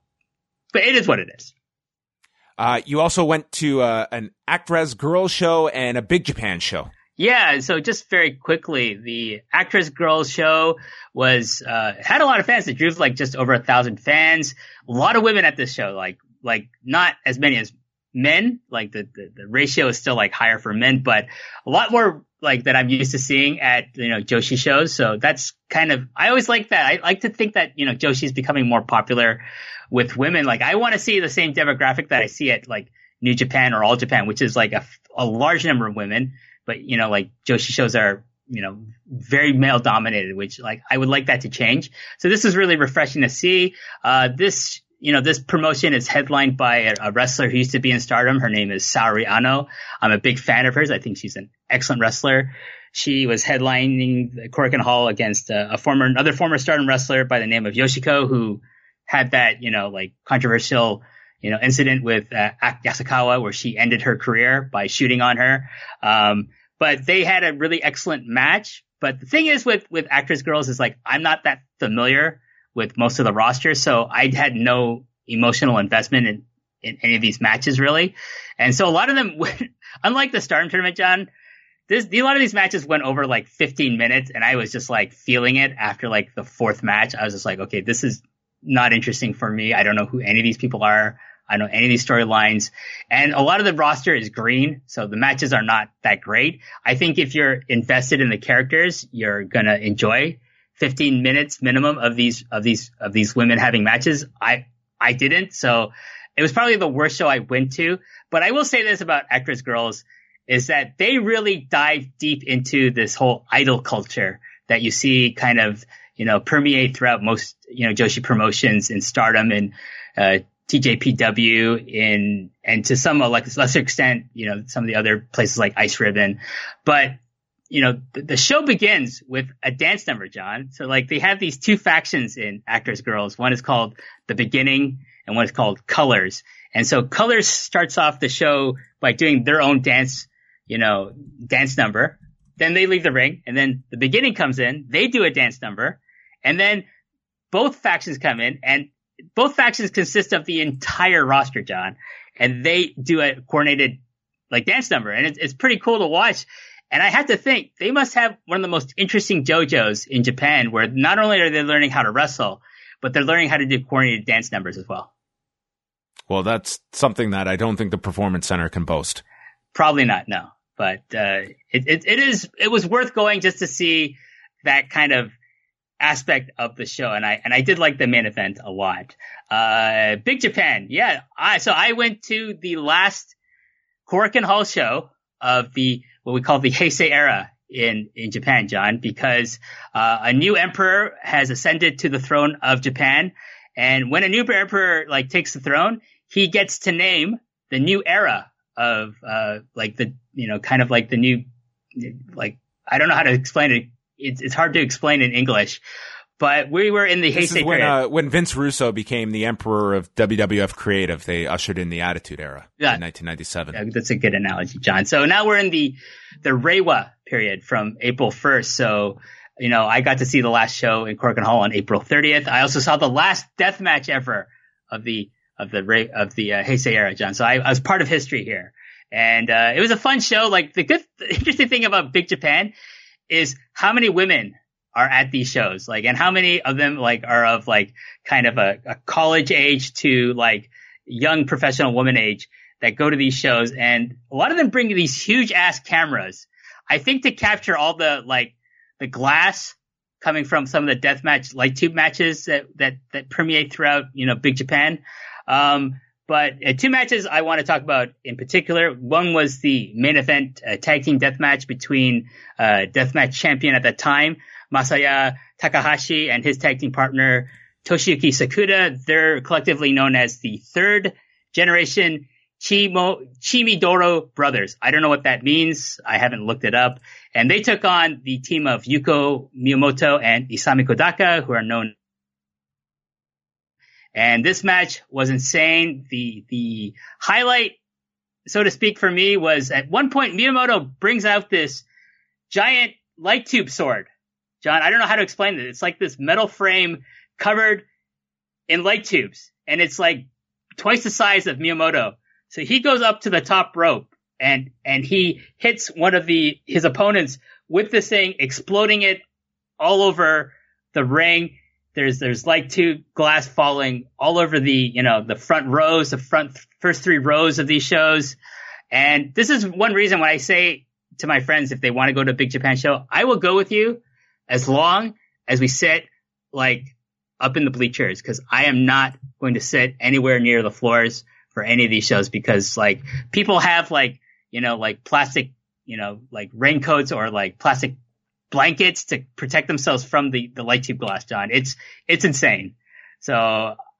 Speaker 3: but it is what it is.
Speaker 2: Uh, you also went to uh, an Actwres Girls show and a Big Japan show.
Speaker 3: Yeah, so just very quickly, the Actwres Girls show was uh, had a lot of fans. It drew like just over a thousand fans. A lot of women at this show, like like not as many as men. Like the, the, the ratio is still like higher for men, but a lot more like that I'm used to seeing at you know Joshi shows. So that's kind of I always like that. I like to think that you know Joshi is becoming more popular with women. Like I want to see the same demographic that I see at like New Japan or All Japan, which is like a, a large number of women but you know, like Joshi shows are, you know, very male dominated, which like I would like that to change. So this is really refreshing to see. Uh, this, you know, this promotion is headlined by a, wrestler who used to be in stardom. Her name is Saori Anou. I'm a big fan of hers. I think she's an excellent wrestler. She was headlining the Korakuen Hall against a, a former, another former stardom wrestler by the name of Yoshiko who had that, you know, like controversial, you know, incident with uh, Yasukawa where she ended her career by shooting on her. Um, but they had a really excellent match. But the thing is with, with Actwres Girls is like, I'm not that familiar with most of the roster. So I had no emotional investment in, in any of these matches really. And so a lot of them, unlike the Stardom tournament, John, this, a lot of these matches went over like 15 minutes and I was just like feeling it after like the fourth match. I was just like, okay, this is not interesting for me. I don't know who any of these people are. I don't know any of these storylines. And a lot of the roster is green, so the matches are not that great. I think if you're invested in the characters, you're gonna enjoy 15 minutes minimum of these of these of these women having matches. I I didn't, so it was probably the worst show I went to. But I will say this about Actwres Girls is that they really dive deep into this whole idol culture that you see kind of you know permeate throughout most you know Joshi promotions in Stardom and uh, TJPW in, and to some like lesser extent, you know, some of the other places like Ice Ribbon. But, you know, the, the, show begins with a dance number, John. So like they have these two factions in Actwres Girls. One is called The Beginning and one is called Colors. And so Colors starts off the show by doing their own dance, you know, dance number. Then they leave the ring and then the beginning comes in. They do a dance number and then both factions come in and both factions consist of the entire roster, John, and they do a coordinated like dance number, and it's, it's pretty cool to watch. And I have to think they must have one of the most interesting dojos in Japan, where not only are they learning how to wrestle, but they're learning how to do coordinated dance numbers as well.
Speaker 2: Well, that's something that I don't think the Performance Center can boast.
Speaker 3: Probably not, no. But uh, it, it, it is it was worth going just to see that kind of aspect of the show, and I and I did like the main event a lot. Uh, Big Japan, yeah. I so I went to the last Korakuen Hall show of the what we call the Heisei era in in Japan, John, because uh, a new emperor has ascended to the throne of Japan, and when a new emperor like takes the throne, he gets to name the new era of uh, like the you know kind of like the new like I don't know how to explain it it's, it's hard to explain in English. But we were in the
Speaker 2: this
Speaker 3: Heisei
Speaker 2: when, uh, when Vince Russo became the emperor of WWF Creative, they ushered in the Attitude Era yeah. in 1997. Yeah,
Speaker 3: that's a good analogy, John. So now we're in the the Reiwa period from April 1st. So you know, I got to see the last show in Korakuen Hall on April 30th. I also saw the last death match ever of the of the of the uh, Heisei era, John. So I, I was part of history here, and uh, it was a fun show. Like the good, the interesting thing about Big Japan is how many women are at these shows, like, and how many of them like are of like kind of a, a college age to like young professional woman age that go to these shows, and a lot of them bring these huge ass cameras. I think to capture all the like the glass coming from some of the death match light tube matches that that that permeate throughout you know Big Japan. Um, but uh, two matches I want to talk about in particular. One was the main event uh, tag team death match between uh, deathmatch champion at that time, Masaya Takahashi, and his tag team partner Toshiyuki Sakuda. They're collectively known as the third generation Chimo, Chimidoro brothers. I don't know what that means. I haven't looked it up. And they took on the team of Yuko Miyamoto and Isami Kodaka, who are known and this match was insane. The, the highlight, so to speak, for me was at one point Miyamoto brings out this giant light tube sword. John, I don't know how to explain it. It's like this metal frame covered in light tubes, and it's like twice the size of Miyamoto. So he goes up to the top rope and and he hits one of the his opponents with this thing, exploding it all over the ring. There's there's light tube glass falling all over the you know the front rows, the front first three rows of these shows. And this is one reason when I say to my friends if they want to go to a Big Japan show, I will go with you as long as we sit like up in the bleachers because I am not going to sit anywhere near the floors for any of these shows because like people have like you know like plastic you know like raincoats or like plastic blankets to protect themselves from the the light tube glass john. It's it's insane. So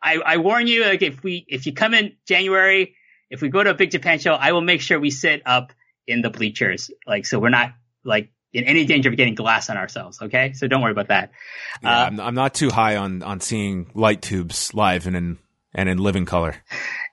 Speaker 3: i i warn you like if we if you come in january if we go to a big japan show i will make sure we sit up in the bleachers. Like so we're not like in any danger of getting glass on ourselves. Okay, so don't worry about that.
Speaker 2: Yeah, uh, I'm, I'm, not too high on on seeing light tubes live and in and in living color.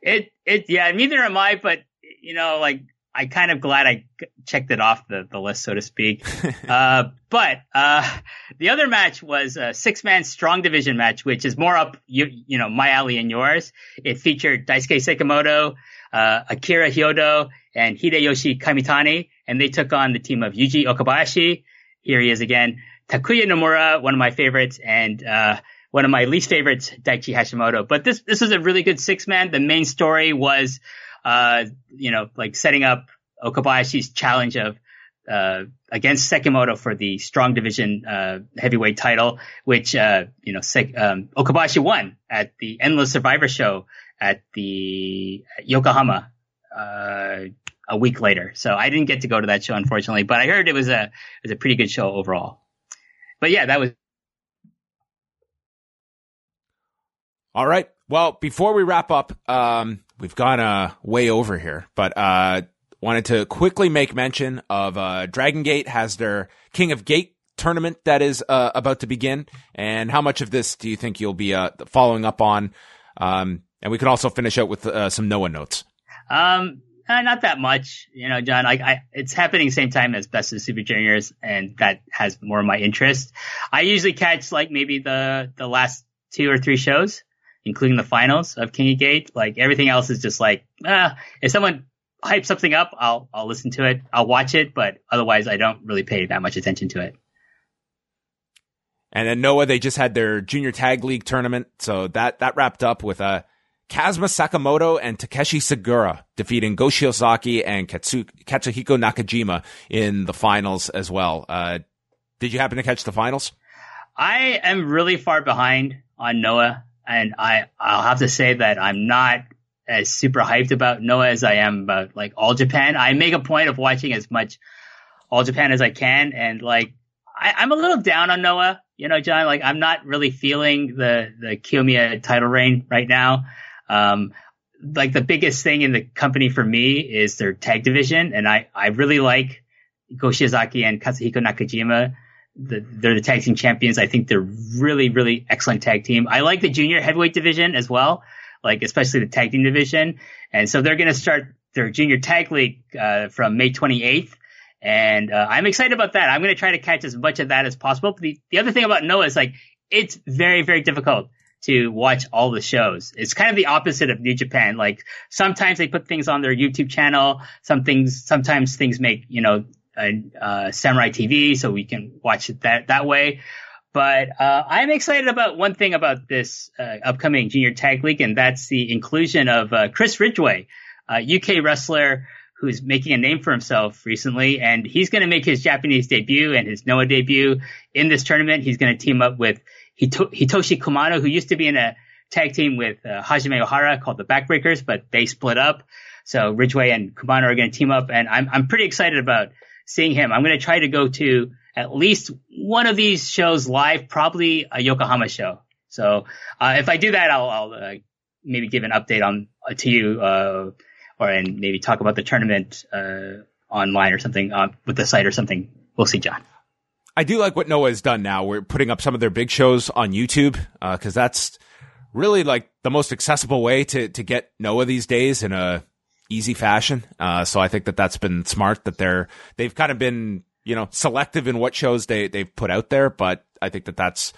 Speaker 3: It it yeah, neither am I. But you know, like I kind of glad I checked it off the, the list, so to speak. uh, but uh, the other match was a six man strong division match, which is more up you you know my alley and yours. It featured Daisuke Sekimoto, uh, Akira Hyodo, and Hideyoshi Kamitani and they took on the team of Yuji Okabayashi. Here he is again. Takuya Nomura, one of my favorites, and uh, one of my least favorites, Daichi Hashimoto. But this this was a really good six man. The main story was, uh, you know, like setting up Okabayashi's challenge of uh, against Sekimoto for the strong division uh, heavyweight title, which uh, you know Sek- um, Okabayashi won at the Endless Survivor show at the Yokohama uh, a week later. So I didn't get to go to that show, unfortunately, but I heard it was a, it was a pretty good show overall. But yeah, that was.
Speaker 2: All right. Well, before we wrap up, um, we've gone uh, way over here, but uh, wanted to quickly make mention of uh, Dragon Gate has their King of Gate tournament that is uh, about to begin, and how much of this do you think you'll be uh, following up on? Um, and we can also finish out with uh, some Noah notes.
Speaker 3: Um, uh, not that much, you know, John. Like, I, it's happening same time as Best of Super Juniors, and that has more of my interest. I usually catch like maybe the the last two or three shows, including the finals of King of Gate. Like everything else is just like, ah, if someone hypes something up, I'll I'll listen to it, I'll watch it, but otherwise, I don't really pay that much attention to it.
Speaker 2: And then Noah, they just had their junior tag league tournament, so that that wrapped up with a Kazuma Sakamoto and Takashi Sugiura defeating Go Shiozaki and Katsu- Katsuhiko Nakajima in the finals as well. Uh, did you happen to catch the finals?
Speaker 3: I am really far behind on Noah, and I I'll have to say that I'm not as super hyped about Noah as I am about like All Japan. I make a point of watching as much All Japan as I can, and like I, I'm a little down on Noah. You know, John, like I'm not really feeling the the Kiyomiya title reign right now. Um, like the biggest thing in the company for me is their tag division, and I I really like Go Shiozaki and Katsuhiko Nakajima. The, they're the tag team champions. I think they're really, really excellent tag team. I like the junior heavyweight division as well, like especially the tag team division. And so they're going to start their junior tag league uh, from May 28th. And uh, I'm excited about that. I'm going to try to catch as much of that as possible. But the, the other thing about Noah is like, it's very, very difficult to watch all the shows. It's kind of the opposite of New Japan. Like sometimes they put things on their YouTube channel. Some things, sometimes things make, you know, uh, Samurai TV so we can watch it that, that way. But, uh, I'm excited about one thing about this, uh, upcoming junior tag league, and that's the inclusion of, uh, Chris Ridgeway, a UK wrestler who's making a name for himself recently, and he's going to make his Japanese debut and his Noah debut in this tournament. He's going to team up with Hito- Hitoshi Kumano, who used to be in a tag team with uh, Hajime Ohara called the Backbreakers, but they split up. So Ridgeway and Kumano are going to team up, and I'm I'm pretty excited about seeing him. I'm going to try to go to at least one of these shows live, probably a Yokohama show. So uh, if I do that, I'll, I'll uh, maybe give an update on uh, to you, uh, or and maybe talk about the tournament uh, online or something with the site or something. We'll see, John.
Speaker 2: I do like what Noah has done now. We're putting up some of their big shows on YouTube because that's really like the most accessible way to to get Noah these days in a easy fashion. Uh, so I think that that's been smart that they're they've kind of been you know, selective in what shows they they've put out there, but I think that that's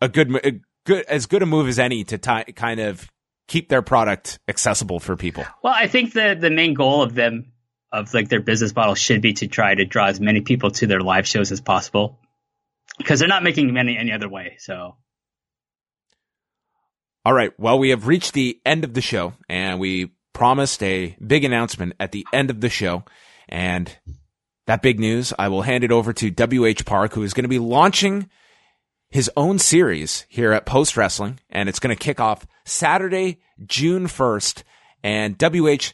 Speaker 2: a good, a good as good a move as any to kind of keep their product accessible for people.
Speaker 3: Well, I think the the main goal of them of like their business model should be to try to draw as many people to their live shows as possible because they're not making money any other way. So.
Speaker 2: All right. Well, we have reached the end of the show and we promised a big announcement at the end of the show. And that big news, I will hand it over to WH Park, who is going to be launching his own series here at Post Wrestling. And it's going to kick off Saturday, June 1st. And WH,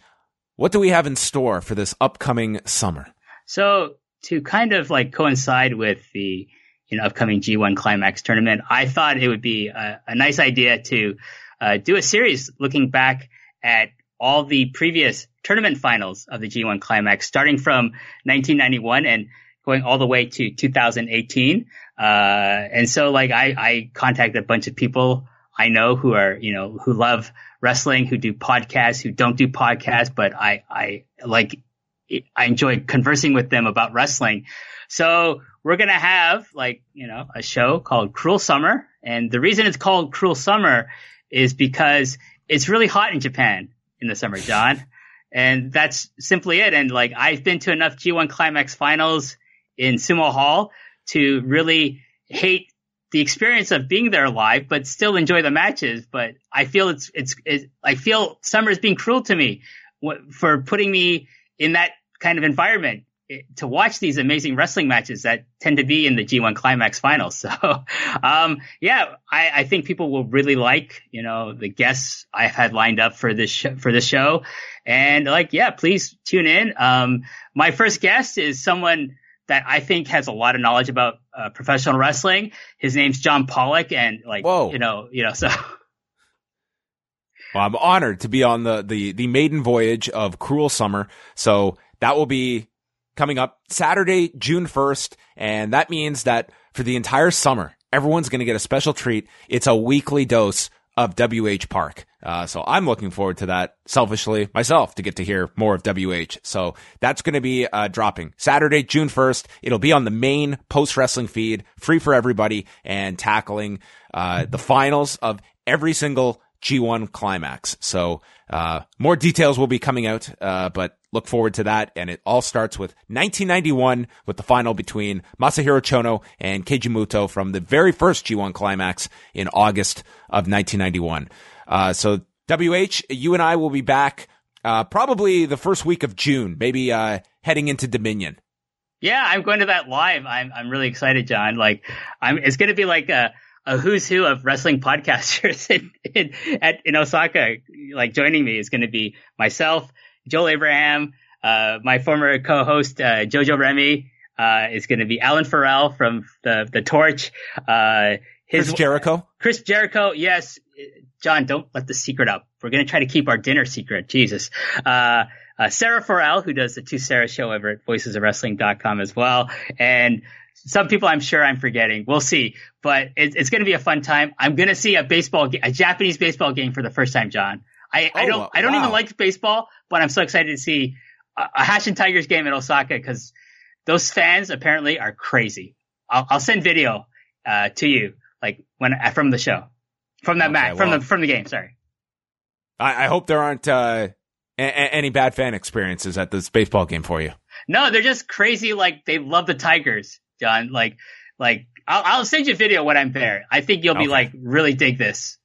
Speaker 2: what do we have in store for this upcoming summer?
Speaker 3: So to kind of like coincide with the you know, upcoming G1 Climax tournament, I thought it would be a, a nice idea to uh, do a series looking back at all the previous tournament finals of the G1 Climax, starting from 1991 and going all the way to 2018. Uh, and so like I, I contacted a bunch of people I know who are, you know, who love wrestling, who do podcasts, who don't do podcasts, but I, I like, I enjoy conversing with them about wrestling. So we're going to have like, you know, a show called Cruel Summer. And the reason it's called Cruel Summer is because it's really hot in Japan in the summer, John. and that's simply it. And like, I've been to enough G1 Climax finals in Sumo Hall to really hate the experience of being there live, but still enjoy the matches. But I feel it's, it's, it's I feel summer is being cruel to me for putting me in that kind of environment to watch these amazing wrestling matches that tend to be in the G1 Climax finals. So, um, yeah, I, I, think people will really like, you know, the guests I've had lined up for this sh- for this show, and like, yeah, please tune in. Um, my first guest is someone that I think has a lot of knowledge about uh, professional wrestling. His name's John Pollock, and like, Whoa. you know, you know, so.
Speaker 2: Well, I'm honored to be on the, the, the maiden voyage of Cruel Summer. So that will be coming up Saturday, June 1st. And that means that for the entire summer, everyone's going to get a special treat. It's a weekly dose of WH Park. Uh, so I'm looking forward to that selfishly myself to get to hear more of WH. So that's going to be uh, dropping Saturday, June 1st. It'll be on the main post wrestling feed, free for everybody, and tackling uh, the finals of every single G1 climax. So uh, more details will be coming out, uh, but look forward to that. And it all starts with 1991 with the final between Masahiro Chono and Keiji Muto from the very first G1 climax in August of 1991. Uh, so WH, you and I will be back uh, probably the first week of June, maybe uh, heading into Dominion.
Speaker 3: Yeah, I'm going to that live. I'm I'm really excited, John. Like, I'm. It's going to be like a a who's who of wrestling podcasters in, in, at, in Osaka. Like joining me is going to be myself, Joel Abraham, uh, my former co-host uh, Jojo Remy uh, is going to be Alan Farrell from the the Torch.
Speaker 2: Uh, his Chris Jericho.
Speaker 3: Chris Jericho. Yes, John. Don't let the secret up. We're going to try to keep our dinner secret. Jesus. Uh, uh, Sarah Farrell, who does the Two Sarah show over at voicesofwrestling.com as well, and some people I'm sure I'm forgetting. We'll see, but it, it's going to be a fun time. I'm going to see a baseball, a Japanese baseball game for the first time, John. I, oh, I don't, I don't even like baseball, but I'm so excited to see a, a Hanshin Tigers game in Osaka because those fans apparently are crazy. I'll, I'll send video uh, to you, like when from the show, from that okay, match, well, from the from the game. Sorry.
Speaker 2: I, I hope there aren't uh, a- any bad fan experiences at this baseball game for you.
Speaker 3: No, they're just crazy. Like they love the Tigers. John. Like, like I'll, I'll send you a video when I'm there. I think you'll okay. be like, really dig this.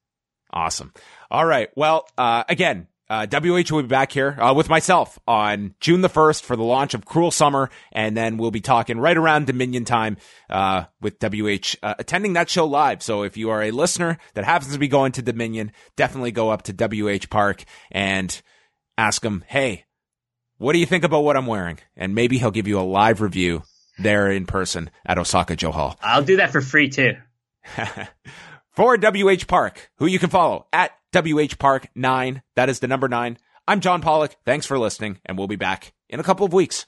Speaker 2: Awesome. All right. Well, uh, again, uh, WH will be back here uh, with myself on June the 1st for the launch of Cruel Summer. And then we'll be talking right around Dominion time uh, with WH uh, attending that show live. So if you are a listener that happens to be going to Dominion, definitely go up to WH Park and ask him, hey, what do you think about what I'm wearing? And maybe he'll give you a live review there in person at Osaka-jo Hall.
Speaker 3: I'll do that for free too.
Speaker 2: for WH Park, who you can follow at WH Park 9. That is the number 9. I'm John Pollock. Thanks for listening, and we'll be back in a couple of weeks.